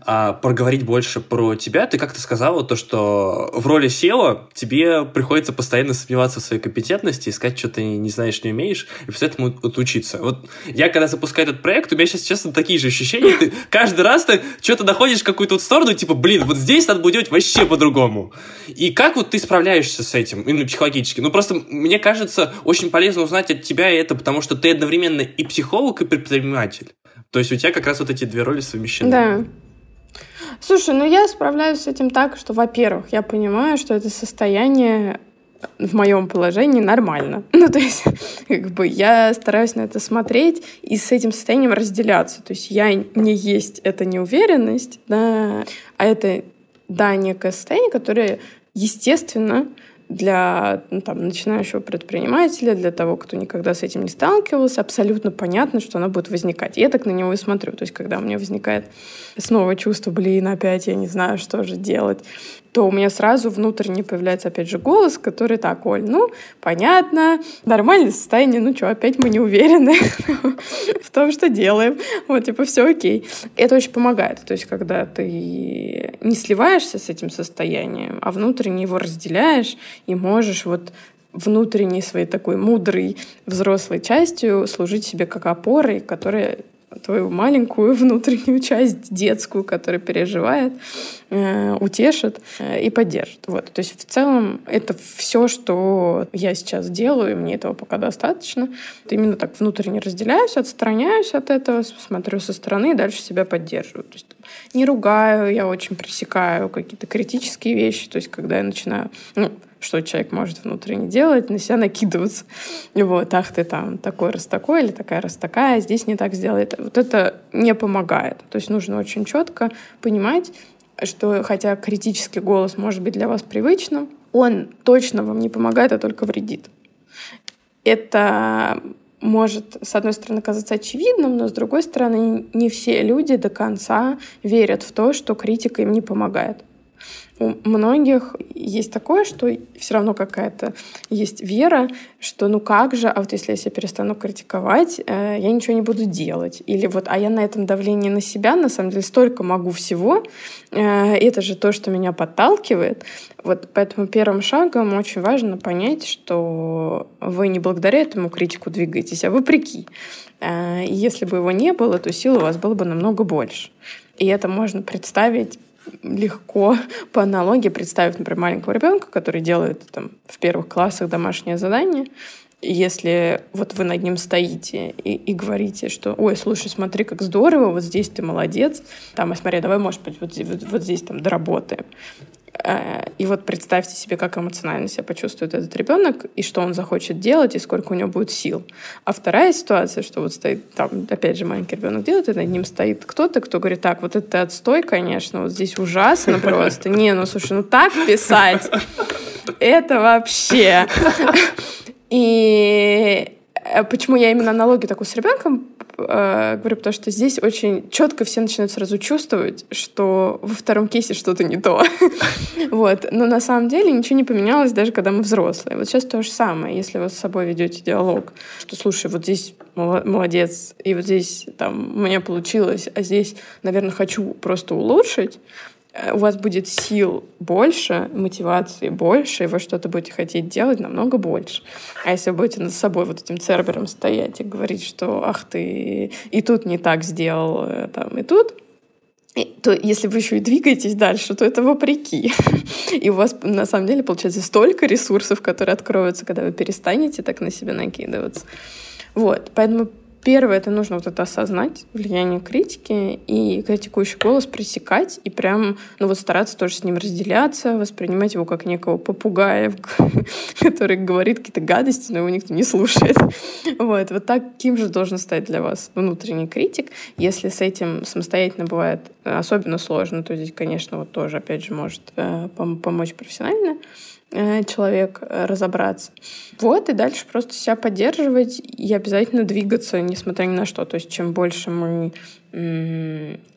а, проговорить больше про тебя. Ты как-то сказала то, что в роли SEO тебе приходится постоянно сомневаться в своей компетентности, искать, что ты не знаешь, не умеешь, и после этого вот учиться. Вот я, когда запускаю этот проект, у меня сейчас, честно, такие же ощущения. Ты каждый раз ты что-то находишь в какую-то вот сторону, типа, блин, вот здесь надо будет делать вообще по-другому. И как вот ты справляешься с этим, именно психологически? Ну, просто мне кажется, очень полезно узнать от тебя это, потому что ты одновременно и психолог, и предприниматель. То есть у тебя как раз вот эти две роли совмещены.
Да. Слушай, ну я справляюсь с этим так, что, во-первых, я понимаю, что это состояние в моем положении нормально. Ну, то есть, как бы я стараюсь на это смотреть и с этим состоянием разделяться. То есть я не есть это неуверенность, да, а это, да, некое состояние, которое, естественно, для ну, там, начинающего предпринимателя, для того, кто никогда с этим не сталкивался, абсолютно понятно, что она будет возникать. Я так на него и смотрю. То есть, когда у меня возникает снова чувство, блин, опять я не знаю, что же делать, то у меня сразу внутренне появляется опять же голос, который так, Оль, ну, понятно, нормальное состояние, ну что, опять мы не уверены в том, что делаем. Вот, типа, все окей. Это очень помогает. То есть, когда ты не сливаешься с этим состоянием, а внутренне его разделяешь и можешь вот внутренней своей такой мудрой взрослой частью служить себе как опорой, которая твою маленькую внутреннюю часть детскую, которая переживает, э, утешит э, и поддержит. Вот. То есть в целом это все, что я сейчас делаю, и мне этого пока достаточно. Именно так внутренне разделяюсь, отстраняюсь от этого, смотрю со стороны и дальше себя поддерживаю. То есть не ругаю, я очень пресекаю какие-то критические вещи. То есть когда я начинаю... Ну, что человек может внутренне делать, на себя накидываться. Вот, ах, ты там такой раз такой или такая раз такая, здесь не так сделает. Вот это не помогает. То есть нужно очень четко понимать, что хотя критический голос может быть для вас привычным, он точно вам не помогает, а только вредит. Это может, с одной стороны, казаться очевидным, но с другой стороны, не все люди до конца верят в то, что критика им не помогает у многих есть такое, что все равно какая-то есть вера, что ну как же, а вот если я себя перестану критиковать, э, я ничего не буду делать. Или вот, а я на этом давлении на себя, на самом деле, столько могу всего. Э, это же то, что меня подталкивает. Вот поэтому первым шагом очень важно понять, что вы не благодаря этому критику двигаетесь, а вопреки. Э, если бы его не было, то сил у вас было бы намного больше. И это можно представить легко по аналогии представить, например, маленького ребенка, который делает там, в первых классах домашнее задание, если вот вы над ним стоите и, и говорите, что, ой, слушай, смотри, как здорово, вот здесь ты молодец, там, а смотри, давай, может быть, вот, вот, вот здесь там доработаем. Э, и вот представьте себе, как эмоционально себя почувствует этот ребенок, и что он захочет делать, и сколько у него будет сил. А вторая ситуация, что вот стоит там, опять же, маленький ребенок делает, и над ним стоит кто-то, кто говорит, так, вот это отстой, конечно, вот здесь ужасно просто. Не, ну слушай, ну так писать, это вообще. И э, почему я именно аналогию такую с ребенком говорю, потому что здесь очень четко все начинают сразу чувствовать, что во втором кейсе что-то не то. вот. Но на самом деле ничего не поменялось, даже когда мы взрослые. Вот сейчас то же самое. Если вы с собой ведете диалог, что, слушай, вот здесь молодец, и вот здесь там у меня получилось, а здесь, наверное, хочу просто улучшить, Э, у вас будет сил больше, мотивации больше, и вы что-то будете хотеть делать намного больше. А если вы будете над собой вот этим цербером стоять и говорить, что ах ты и тут не так сделал, э, там, и тут, то если вы еще и двигаетесь дальше, то это вопреки. И у вас на самом деле получается столько ресурсов, которые откроются, когда вы перестанете так на себя накидываться. Вот. Поэтому Первое, это нужно вот это осознать, влияние критики, и критикующий голос пресекать, и прям, ну вот стараться тоже с ним разделяться, воспринимать его как некого попугая, который говорит какие-то гадости, но его никто не слушает. Вот, вот таким же должен стать для вас внутренний критик. Если с этим самостоятельно бывает особенно сложно, то здесь, конечно, вот тоже, опять же, может э, помочь профессионально. Э, человек э, разобраться. Вот, и дальше просто себя поддерживать и обязательно двигаться, несмотря ни на что. То есть чем больше мы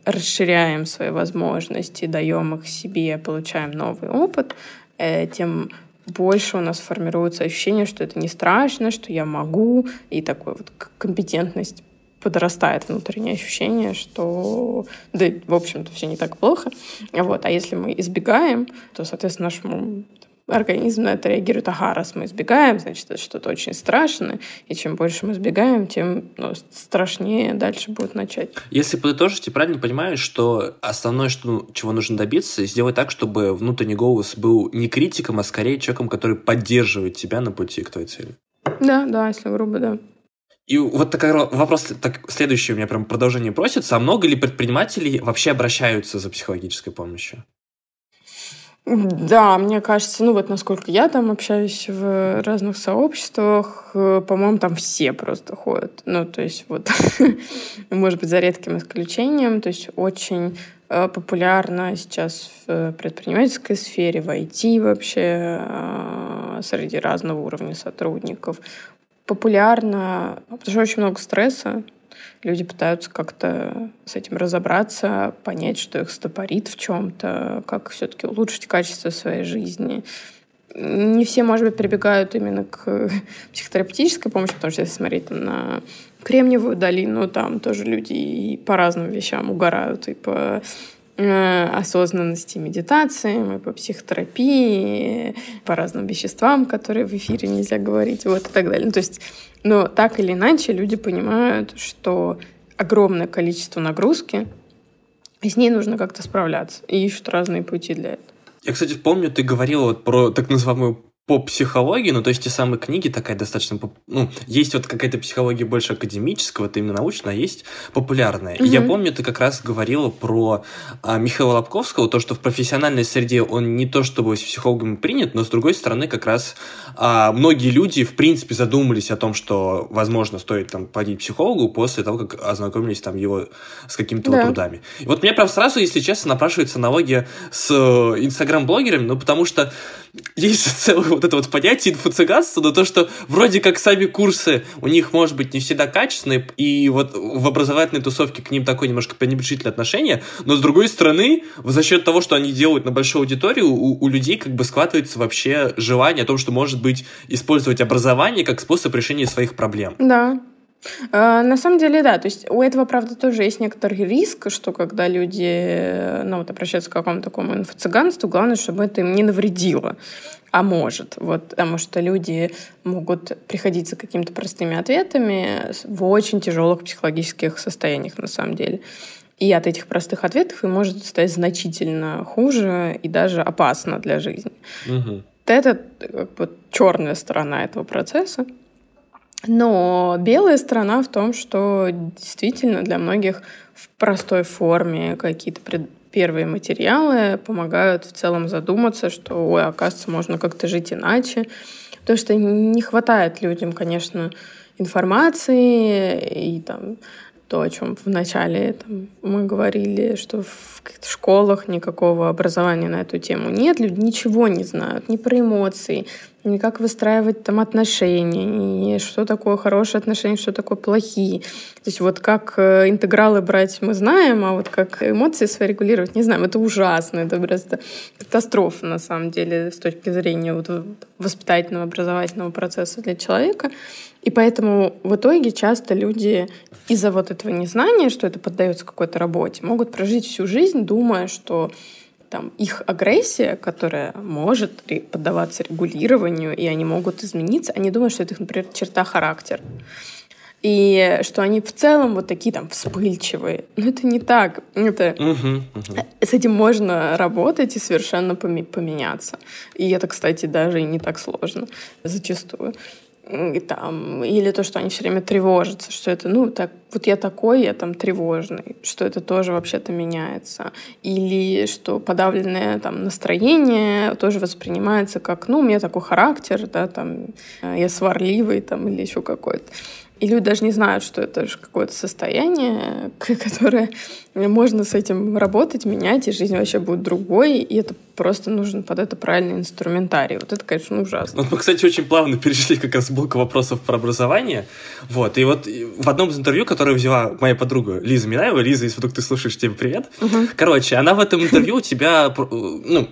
расширяем свои возможности, даем их себе, получаем новый опыт, э, тем больше у нас формируется ощущение, что это не страшно, что я могу, и такой вот компетентность подрастает внутреннее ощущение, что, да, в общем-то, все не так плохо. Вот. А если мы избегаем, то, соответственно, нашему организм на это реагирует, ага, раз мы избегаем, значит, это что-то очень страшное, и чем больше мы избегаем, тем ну, страшнее дальше будет начать.
Если подытожить, я правильно понимаю, что основное, что, чего нужно добиться, сделать так, чтобы внутренний голос был не критиком, а скорее человеком, который поддерживает тебя на пути к твоей цели.
Да, да, если грубо, да.
И вот такой вопрос, так, следующий у меня прям продолжение просится. А много ли предпринимателей вообще обращаются за психологической помощью?
Да, мне кажется, ну вот насколько я там общаюсь в разных сообществах, э, по-моему, там все просто ходят. Ну, то есть вот, может быть, за редким исключением, то есть очень э, популярно сейчас в предпринимательской сфере, в IT вообще, э, среди разного уровня сотрудников. Популярно, потому что очень много стресса, люди пытаются как-то с этим разобраться, понять, что их стопорит в чем-то, как все-таки улучшить качество своей жизни. Не все, может быть, прибегают именно к психотерапевтической помощи, потому что если смотреть на Кремниевую долину, там тоже люди и по разным вещам угорают, и по осознанности медитации, и по психотерапии, по разным веществам, которые в эфире нельзя говорить, вот и так далее. Ну, то есть, но так или иначе люди понимают, что огромное количество нагрузки, и с ней нужно как-то справляться, и ищут разные пути для этого.
Я, кстати, помню, ты говорила вот про так называемую по психологии, ну, то есть те самые книги такая достаточно... Ну, есть вот какая-то психология больше академического, это именно научная, а есть популярная. Mm-hmm. И я помню, ты как раз говорила про а, Михаила Лобковского, то, что в профессиональной среде он не то чтобы с психологами принят, но, с другой стороны, как раз а, многие люди, в принципе, задумались о том, что, возможно, стоит там пойти к психологу после того, как ознакомились там его с какими-то да. трудами. И вот мне прям сразу, если честно, напрашивается аналогия с э, инстаграм-блогерами, ну, потому что есть целое вот это вот понятие инфо-цыганства, но то, что вроде как сами курсы у них, может быть, не всегда качественные, и вот в образовательной тусовке к ним такое немножко пренебрежительное отношение, но с другой стороны, за счет того, что они делают на большую аудиторию, у, у людей как бы складывается вообще желание о том, что, может быть, использовать образование как способ решения своих проблем.
Да, на самом деле, да. То есть у этого, правда, тоже есть некоторый риск, что когда люди ну, вот, обращаются к какому-то такому инфо-цыганству, главное, чтобы это им не навредило. А может. Вот, потому что люди могут приходить за какими-то простыми ответами в очень тяжелых психологических состояниях, на самом деле. И от этих простых ответов им может стать значительно хуже и даже опасно для жизни. Угу. Это как бы черная сторона этого процесса. Но белая сторона в том, что действительно для многих в простой форме какие-то пред... первые материалы помогают в целом задуматься, что, ой, оказывается, можно как-то жить иначе. Потому что не хватает людям, конечно, информации и там то, о чем вначале там, мы говорили, что в школах никакого образования на эту тему нет, люди ничего не знают, ни про эмоции, ни как выстраивать там отношения, ни что такое хорошие отношения, что такое плохие. То есть вот как э, интегралы брать мы знаем, а вот как эмоции свои регулировать не знаем. Это ужасно, это просто катастрофа на самом деле с точки зрения вот воспитательного, образовательного процесса для человека. И поэтому в итоге часто люди из-за вот этого незнания, что это поддается какой-то работе, могут прожить всю жизнь, думая, что там их агрессия, которая может поддаваться регулированию, и они могут измениться, они думают, что это например, черта характера. И что они в целом вот такие там вспыльчивые. Но это не так. Это... Угу, угу. С этим можно работать и совершенно поменяться. И это, кстати, даже и не так сложно зачастую там, или то, что они все время тревожатся, что это, ну, так, вот я такой, я там тревожный, что это тоже вообще-то меняется. Или что подавленное там настроение тоже воспринимается как, ну, у меня такой характер, да, там, э, я сварливый, там, или еще какой-то. И люди даже не знают, что это же какое-то состояние, которое можно с этим работать, менять, и жизнь вообще будет другой, и это просто нужен под это правильный инструментарий. Вот это, конечно, ужасно.
Вот мы, кстати, очень плавно перешли как раз в блок вопросов про образование. Вот, и вот в одном из интервью, которое взяла моя подруга Лиза Минаева, Лиза, если вдруг ты слушаешь, тебе привет. Угу. Короче, она в этом интервью у тебя, ну,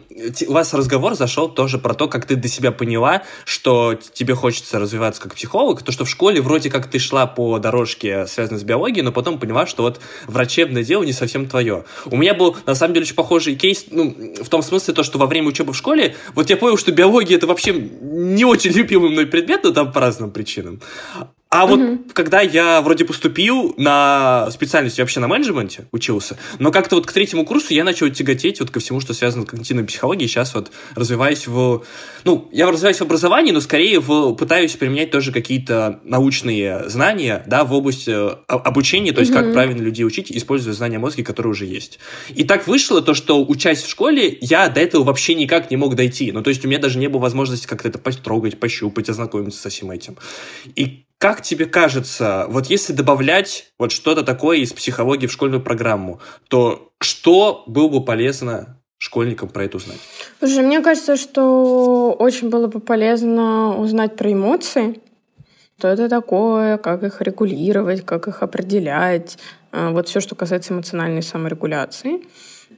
у вас разговор зашел тоже про то, как ты для себя поняла, что тебе хочется развиваться как психолог, то, что в школе вроде как ты шла по дорожке, связанной с биологией, но потом поняла, что вот врачебное дело не совсем твое. У меня был, на самом деле, очень похожий кейс, ну, в том смысле, то, что во время учебы в школе, вот я понял, что биология это вообще не очень любимый мной предмет, но там по разным причинам. А вот угу. когда я вроде поступил на специальность, я вообще на менеджменте учился, но как-то вот к третьему курсу я начал тяготеть вот ко всему, что связано с когнитивной психологией. Сейчас вот развиваюсь в... Ну, я развиваюсь в образовании, но скорее в, пытаюсь применять тоже какие-то научные знания, да, в области э, обучения, то есть угу. как правильно людей учить, используя знания мозга, которые уже есть. И так вышло то, что учась в школе, я до этого вообще никак не мог дойти. Ну, то есть у меня даже не было возможности как-то это потрогать, пощупать, ознакомиться со всем этим. И как тебе кажется, вот если добавлять вот что-то такое из психологии в школьную программу, то что было бы полезно школьникам про это узнать?
Слушай, мне кажется, что очень было бы полезно узнать про эмоции, что это такое, как их регулировать, как их определять. А, вот все, что касается эмоциональной саморегуляции.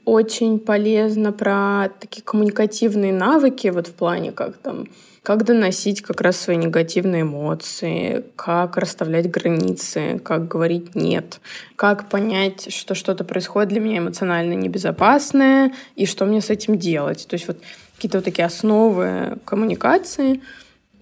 Очень полезно про такие коммуникативные навыки, вот в плане как там как доносить как раз свои негативные эмоции, как расставлять границы, как говорить «нет», как понять, что что-то происходит для меня эмоционально небезопасное, и что мне с этим делать. То есть вот какие-то вот такие основы коммуникации —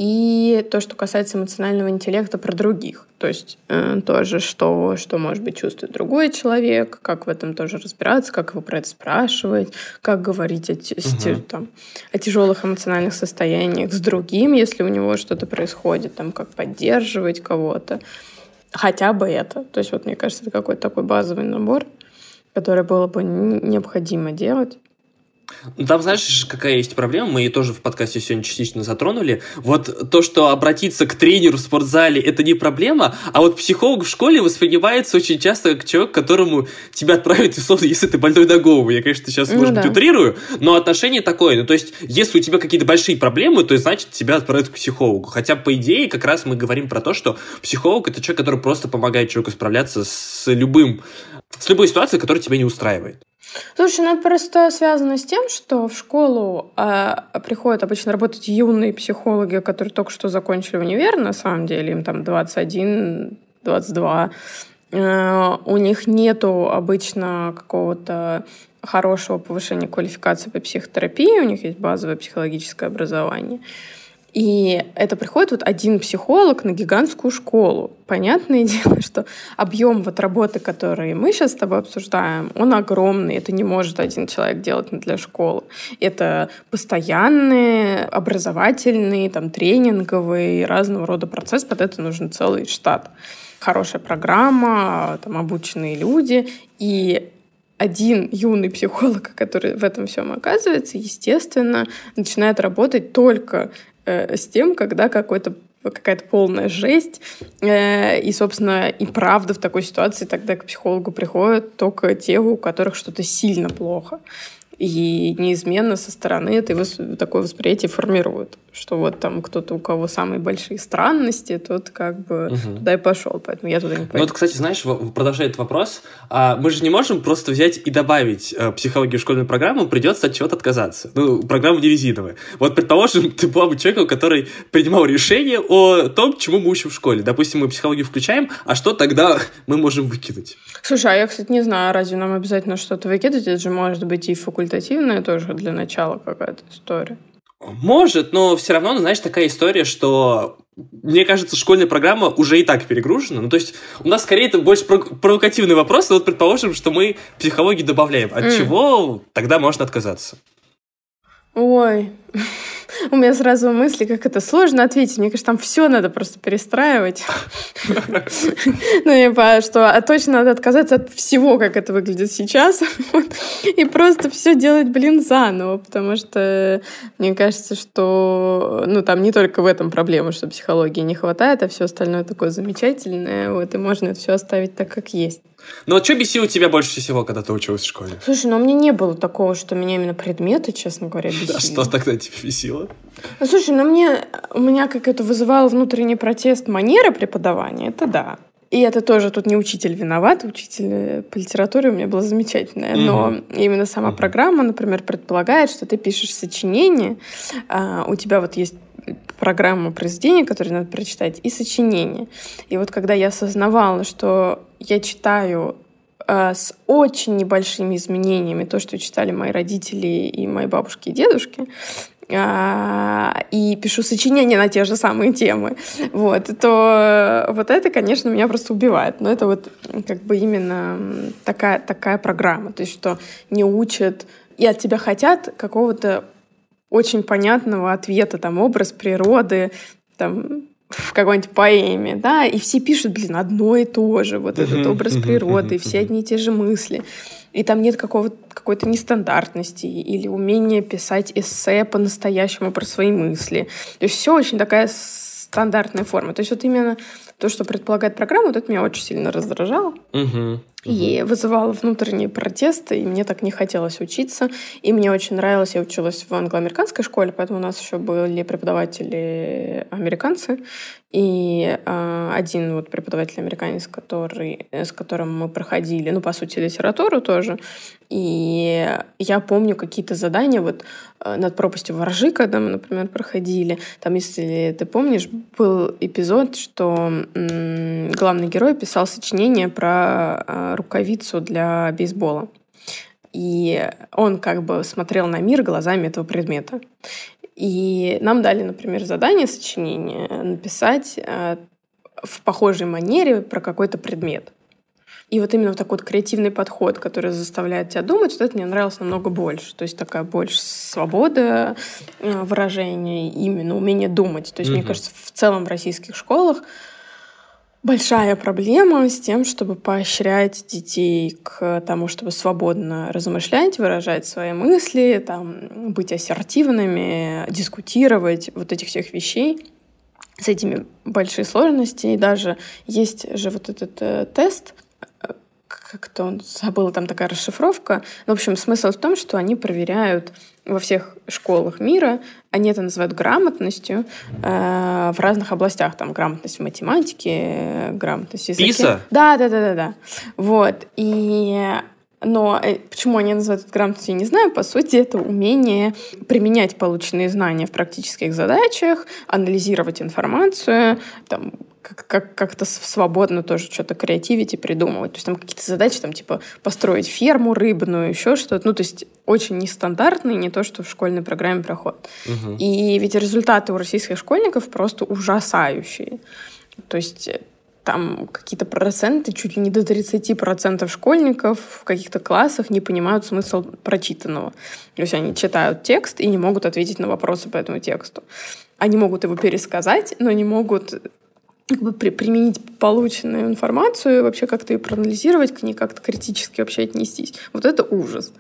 и то, что касается эмоционального интеллекта про других. То есть э, тоже, что, что, может быть, чувствует другой человек, как в этом тоже разбираться, как его про это спрашивать, как говорить о, угу. там, о тяжелых эмоциональных состояниях с другим, если у него что-то происходит, там, как поддерживать кого-то. Хотя бы это. То есть вот мне кажется, это какой-то такой базовый набор, который было бы необходимо делать.
Ну, там, знаешь, какая есть проблема, мы ее тоже в подкасте сегодня частично затронули. Вот то, что обратиться к тренеру в спортзале, это не проблема, а вот психолог в школе воспринимается очень часто как человек, которому тебя отправят, условно, если ты больной на голову. Я, конечно, сейчас, ну, может да. быть, утрирую, но отношение такое. Ну, то есть, если у тебя какие-то большие проблемы, то значит, тебя отправят к психологу. Хотя, по идее, как раз мы говорим про то, что психолог — это человек, который просто помогает человеку справляться с любым, с любой ситуацией, которая тебя не устраивает.
Слушай, ну просто связано с тем, что в школу э, приходят обычно работать юные психологи, которые только что закончили универ, на самом деле, им там 21, 22. Э, у них нету обычно какого-то хорошего повышения квалификации по психотерапии, у них есть базовое психологическое образование. И это приходит вот один психолог на гигантскую школу. Понятное дело, что объем вот работы, который мы сейчас с тобой обсуждаем, он огромный. Это не может один человек делать для школы. Это постоянные образовательные, там, тренинговые, разного рода процесс. Под это нужен целый штат. Хорошая программа, там, обученные люди. И один юный психолог, который в этом всем оказывается, естественно, начинает работать только э, с тем, когда какой-то какая-то полная жесть. Э, и, собственно, и правда в такой ситуации тогда к психологу приходят только те, у которых что-то сильно плохо. И неизменно со стороны это такое восприятие формируют, что вот там кто-то, у кого самые большие странности, тот как бы угу. туда и пошел, поэтому я туда не пойду.
Ну вот, кстати, знаешь, продолжает вопрос, а мы же не можем просто взять и добавить э, психологию в школьную программу, придется от чего-то отказаться. Ну, программа не резиновая. Вот, предположим, ты была бы человеком, который принимал решение о том, чему мы учим в школе. Допустим, мы психологию включаем, а что тогда мы можем выкинуть?
Слушай, а я, кстати, не знаю, разве нам обязательно что-то выкидывать? Это же может быть и факультативная тоже для начала какая-то история.
Может, но все равно, знаешь, такая история, что мне кажется, школьная программа уже и так перегружена. Ну, то есть у нас скорее это больше провокативный вопрос, но вот предположим, что мы психологию добавляем. От mm. чего тогда можно отказаться?
Ой, у меня сразу мысли, как это сложно ответить. Мне кажется, там все надо просто перестраивать. Ну, я что а точно надо отказаться от всего, как это выглядит сейчас. И просто все делать, блин, заново. Потому что мне кажется, что ну, там не только в этом проблема, что психологии не хватает, а все остальное такое замечательное. Вот, и можно это все оставить так, как есть.
Ну вот что бесило тебя больше всего, когда ты училась в школе?
Слушай, ну у меня не было такого, что меня именно предметы, честно говоря, бесили.
А что тогда тебя бесило?
Ну, слушай, ну мне, у меня как это вызывало внутренний протест манера преподавания, это да. И это тоже тут не учитель виноват, учитель э, по литературе у меня была замечательная, но mm-hmm. именно сама mm-hmm. программа, например, предполагает, что ты пишешь сочинение, а, у тебя вот есть программа произведения, которую надо прочитать, и сочинение. И вот когда я осознавала, что я читаю э, с очень небольшими изменениями то, что читали мои родители и мои бабушки и дедушки, а, и пишу сочинения на те же самые темы, вот, то вот это, конечно, меня просто убивает. Но это вот как бы именно такая, такая программа, то есть что не учат и от тебя хотят какого-то очень понятного ответа, там, образ природы, там, в какой-нибудь поэме, да, и все пишут, блин, одно и то же, вот этот образ природы, все одни и те же мысли. И там нет какой-то нестандартности или умения писать эссе по-настоящему про свои мысли. То есть все очень такая стандартная форма. То есть вот именно то, что предполагает программа, вот это меня очень сильно раздражало.
Угу.
И вызывало внутренние протесты, и мне так не хотелось учиться. И мне очень нравилось, я училась в англоамериканской школе, поэтому у нас еще были преподаватели американцы. И э, один вот преподаватель американец, который, с которым мы проходили, ну, по сути, литературу тоже. И я помню какие-то задания вот э, над пропастью воржи, когда мы, например, проходили. Там, если ты помнишь, был эпизод, что главный герой писал сочинение про э, рукавицу для бейсбола. И он как бы смотрел на мир глазами этого предмета. И нам дали, например, задание, сочинение написать э, в похожей манере про какой-то предмет. И вот именно такой вот креативный подход, который заставляет тебя думать, вот это мне нравилось намного больше. То есть такая больше свобода э, выражения, именно умение думать. То есть, mm-hmm. мне кажется, в целом в российских школах большая проблема с тем, чтобы поощрять детей к тому, чтобы свободно размышлять, выражать свои мысли, там, быть ассертивными, дискутировать, вот этих всех вещей. С этими большие сложности. И даже есть же вот этот э, тест, э, как-то он забыла, там такая расшифровка. В общем, смысл в том, что они проверяют во всех школах мира. Они это называют грамотностью э, в разных областях. Там грамотность в математике, грамотность в языке.
ПИСа?
Да, да, да, да, да. Вот. И но э, почему они называют это грамотностью, я не знаю. По сути, это умение применять полученные знания в практических задачах, анализировать информацию, там, как, как, как-то свободно тоже что-то креативить и придумывать. То есть там какие-то задачи, там типа построить ферму рыбную, еще что-то. Ну, то есть очень нестандартные, не то, что в школьной программе проходит. Угу. И ведь результаты у российских школьников просто ужасающие. То есть там какие-то проценты, чуть ли не до 30% школьников в каких-то классах не понимают смысл прочитанного. То есть они читают текст и не могут ответить на вопросы по этому тексту. Они могут его пересказать, но не могут как бы при, применить полученную информацию вообще как-то ее проанализировать, к ней как-то критически вообще отнестись. Вот это ужас.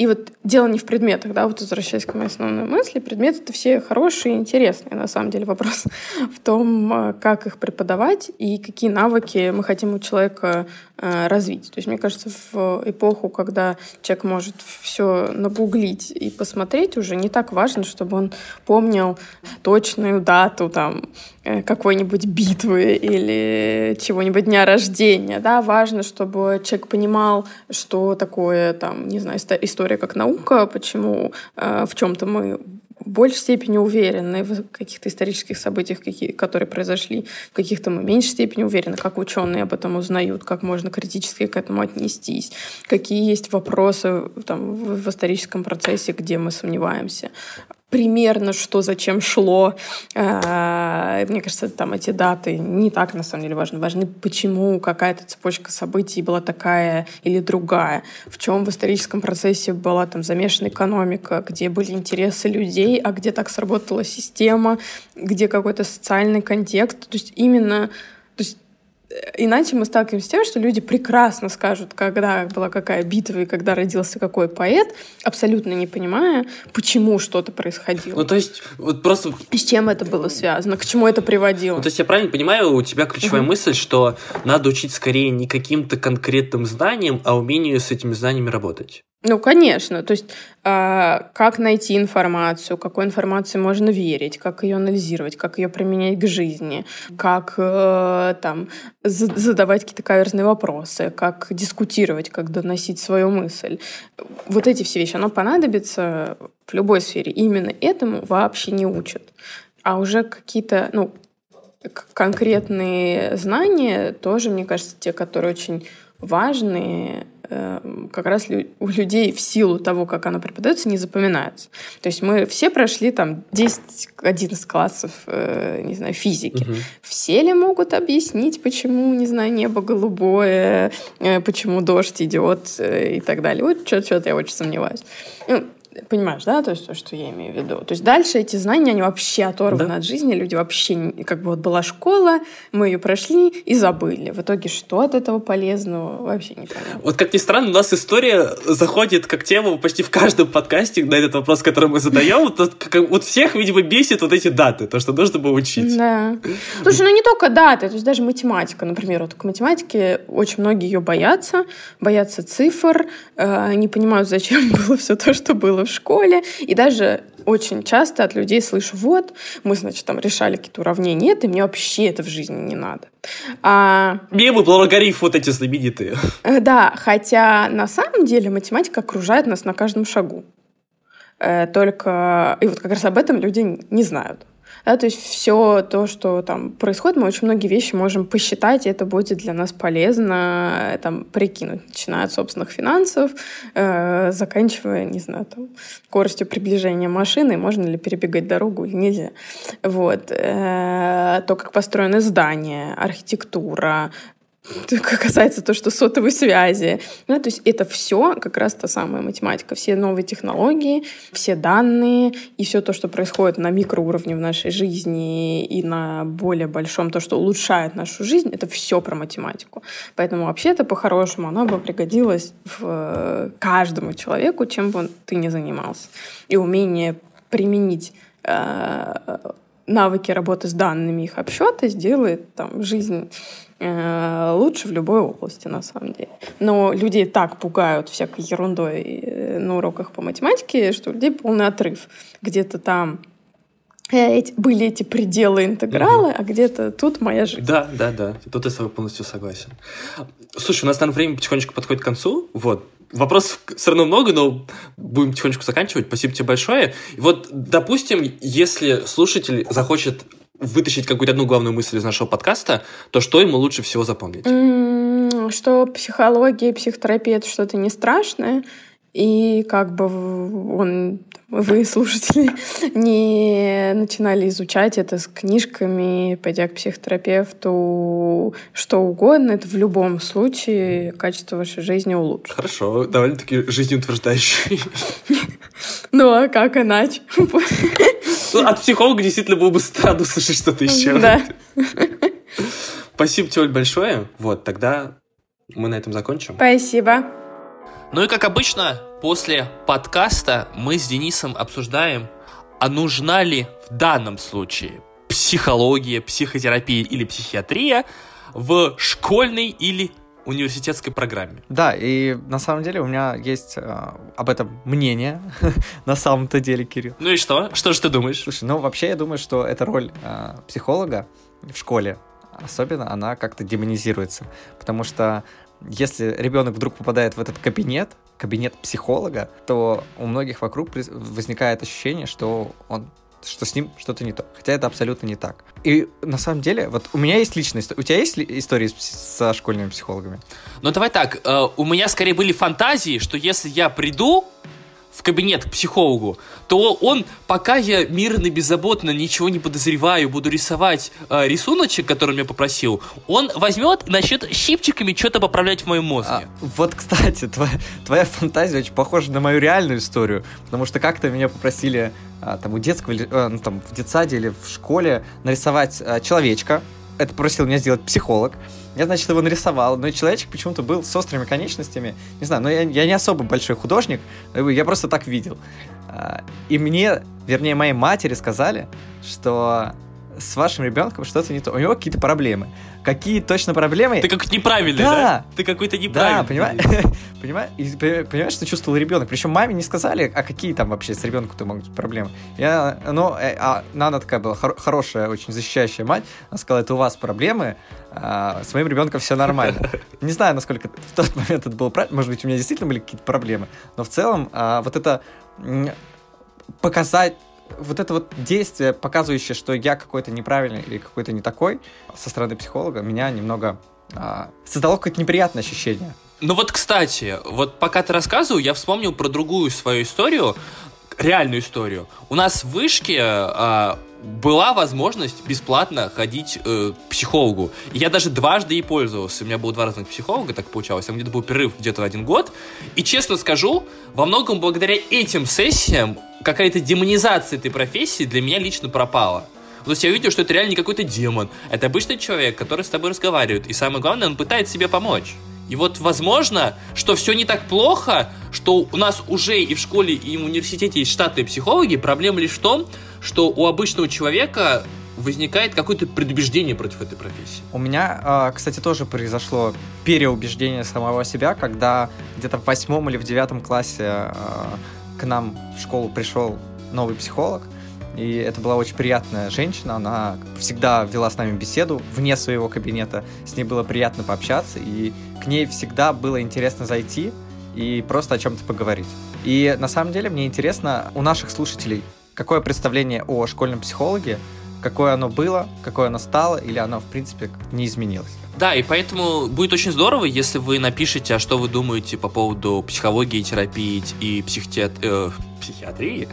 И вот дело не в предметах, да, вот возвращаясь к моей основной мысли, предметы это все хорошие и интересные. На самом деле вопрос в том, а, как их преподавать и какие навыки мы хотим у человека а, развить. То есть, мне кажется, в эпоху, когда человек может все набуглить и посмотреть, уже не так важно, чтобы он помнил точную дату там какой-нибудь битвы или чего-нибудь дня рождения. Да? Важно, чтобы человек понимал, что такое, там, не знаю, история как наука, почему э, в чем-то мы в большей степени уверены в каких-то исторических событиях, какие, которые произошли, в каких-то мы меньшей степени уверены, как ученые об этом узнают, как можно критически к этому отнестись, какие есть вопросы там, в историческом процессе, где мы сомневаемся примерно, что зачем шло. Э, мне кажется, там эти даты не так, на самом деле, важны. Важны, почему какая-то цепочка событий была такая или другая. В чем в историческом процессе была там замешана экономика, где были интересы людей, а где так сработала система, где какой-то социальный контекст. То есть именно Иначе мы сталкиваемся с тем, что люди прекрасно скажут, когда была какая битва и когда родился какой поэт, абсолютно не понимая, почему что-то происходило.
Ну, то есть, вот просто...
С чем это было связано, к чему это приводило.
Ну, то есть, я правильно понимаю, у тебя ключевая uh-huh. мысль, что надо учить скорее не каким-то конкретным знаниям, а умению с этими знаниями работать.
Ну, конечно. То есть, э, как найти информацию, какой информации можно верить, как ее анализировать, как ее применять к жизни, как э, там задавать какие-то каверзные вопросы, как дискутировать, как доносить свою мысль. Вот эти все вещи, оно понадобится в любой сфере. именно этому вообще не учат. А уже какие-то, ну, конкретные знания тоже, мне кажется, те, которые очень важные, как раз у людей в силу того, как оно преподается, не запоминается. То есть мы все прошли там 10-11 классов, э, не знаю, физики. Угу. Все ли могут объяснить, почему, не знаю, небо голубое, э, почему дождь идет э, и так далее? Вот что-то я очень сомневаюсь. Понимаешь, да, то есть то, что я имею в виду. То есть дальше эти знания, они вообще оторваны да. от жизни, люди вообще, как бы вот была школа, мы ее прошли и забыли. В итоге что от этого полезного, вообще не понятно.
Вот как ни странно, у нас история заходит как тема почти в каждом подкасте на этот вопрос, который мы задаем. Вот всех, видимо, бесит вот эти даты, то, что нужно было учить.
Да. Слушай, ну не только даты, то есть даже математика, например, вот к математике очень многие ее боятся, боятся цифр, э, не понимают, зачем было все то, что было в школе, и даже очень часто от людей слышу, вот, мы, значит, там решали какие-то уравнения, нет, и мне вообще это в жизни не надо.
А... Мемы про логарифм вот эти знаменитые.
Э, да, хотя на самом деле математика окружает нас на каждом шагу. Э, только... И вот как раз об этом люди не знают. Да, то есть все то, что там происходит, мы очень многие вещи можем посчитать, и это будет для нас полезно там, прикинуть, начиная от собственных финансов, э, заканчивая, не знаю, там, скоростью приближения машины, можно ли перебегать дорогу или нельзя. Вот. Э, то, как построены здания, архитектура, касается то, что сотовой связи. Ну, то есть это все как раз та самая математика. Все новые технологии, все данные и все то, что происходит на микроуровне в нашей жизни и на более большом, то, что улучшает нашу жизнь, это все про математику. Поэтому вообще-то по-хорошему оно бы пригодилось в э, каждому человеку, чем бы ты ни занимался. И умение применить э, навыки работы с данными, их обсчета сделает там, жизнь лучше в любой области, на самом деле. Но людей так пугают всякой ерундой э, на уроках по математике, что у людей полный отрыв. Где-то там э, эти, были эти пределы интеграла, угу. а где-то тут моя жизнь.
Да, да, да. Тут я с тобой полностью согласен. Слушай, у нас, наверное, время потихонечку подходит к концу. Вот. Вопросов все равно много, но будем потихонечку заканчивать. Спасибо тебе большое. И вот, допустим, если слушатель захочет вытащить какую-то одну главную мысль из нашего подкаста, то что ему лучше всего запомнить?
Что психология, психотерапия — это что-то не страшное, и как бы он, вы, слушатели, не начинали изучать это с книжками, пойдя к психотерапевту, что угодно, это в любом случае качество вашей жизни улучшит.
Хорошо, довольно-таки жизнеутверждающий.
Ну, а как иначе?
Ну, от психолога действительно было бы странно слышать что-то еще.
Да.
Спасибо тебе, Оль, большое. Вот, тогда мы на этом закончим.
Спасибо.
Ну и как обычно, после подкаста мы с Денисом обсуждаем, а нужна ли в данном случае психология, психотерапия или психиатрия в школьной или университетской программе.
Да, и на самом деле у меня есть э, об этом мнение, на самом-то деле, Кирилл.
Ну и что? Что же ты думаешь?
Слушай, ну вообще я думаю, что эта роль э, психолога в школе, особенно она как-то демонизируется, потому что если ребенок вдруг попадает в этот кабинет, кабинет психолога, то у многих вокруг возникает ощущение, что он что с ним что-то не то. Хотя это абсолютно не так. И на самом деле, вот у меня есть личная история. У тебя есть истории со школьными психологами?
Ну давай так, э, у меня скорее были фантазии, что если я приду в кабинет к психологу, то он, пока я мирно, беззаботно, ничего не подозреваю, буду рисовать э, рисуночек, который меня попросил, он возьмет начнет щипчиками что-то поправлять в моем мозге. А,
вот, кстати, твоя, твоя фантазия очень похожа на мою реальную историю, потому что как-то меня попросили а, там у детского, а, ну, там в детсаде или в школе нарисовать а, человечка, это просил меня сделать психолог. Я, значит, его нарисовал, но человечек почему-то был с острыми конечностями. Не знаю, но я, я не особо большой художник, я просто так видел. А, и мне, вернее, моей матери сказали, что с вашим ребенком что-то не то. У него какие-то проблемы. Какие точно проблемы?
Ты как неправильный, да? да? Ты какой-то неправильный.
Да, понимаешь? понимаешь? Понимаешь, что чувствовал ребенок? Причем маме не сказали, а какие там вообще с ребенком-то могут быть проблемы. Я, ну, э, а Нана такая была хор- хорошая, очень защищающая мать. Она сказала, это у вас проблемы, а с моим ребенком все нормально. Не знаю, насколько в тот момент это было правильно. Может быть, у меня действительно были какие-то проблемы. Но в целом, а, вот это показать вот это вот действие, показывающее, что я какой-то неправильный или какой-то не такой, со стороны психолога, меня немного а, создало какое-то неприятное ощущение.
Ну вот, кстати, вот пока ты рассказывал, я вспомнил про другую свою историю, реальную историю. У нас в вышке а, была возможность бесплатно ходить э, к психологу. И я даже дважды ей пользовался. У меня было два разных психолога, так получалось. Там где-то был перерыв где-то один год. И честно скажу, во многом благодаря этим сессиям какая-то демонизация этой профессии для меня лично пропала. То есть я увидел, что это реально не какой-то демон. Это обычный человек, который с тобой разговаривает. И самое главное, он пытается себе помочь. И вот возможно, что все не так плохо, что у нас уже и в школе, и в университете есть штатные психологи. Проблема лишь в том, что у обычного человека возникает какое-то предубеждение против этой профессии.
У меня, а, кстати, тоже произошло переубеждение самого себя, когда где-то в восьмом или в девятом классе а, к нам в школу пришел новый психолог, и это была очень приятная женщина, она всегда вела с нами беседу вне своего кабинета, с ней было приятно пообщаться, и к ней всегда было интересно зайти и просто о чем-то поговорить. И на самом деле мне интересно у наших слушателей, какое представление о школьном психологе, какое оно было, какое оно стало, или оно, в принципе, не изменилось.
Да, и поэтому будет очень здорово, если вы напишите, а что вы думаете по поводу психологии, терапии и психотеат... э, психиатрии,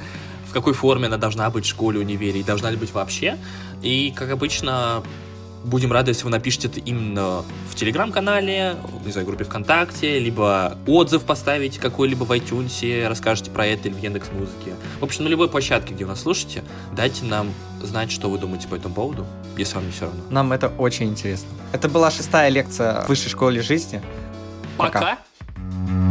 в какой форме она должна быть в школе, универе, и должна ли быть вообще. И, как обычно, будем рады, если вы напишите это именно в Телеграм-канале, не знаю, группе ВКонтакте, либо отзыв поставите какой-либо в iTunes, расскажете про это или в Яндекс Музыке. В общем, на любой площадке, где вы нас слушаете, дайте нам знать, что вы думаете по этому поводу, если вам не все равно.
Нам это очень интересно. Это была шестая лекция в Высшей школе жизни.
Пока. Пока.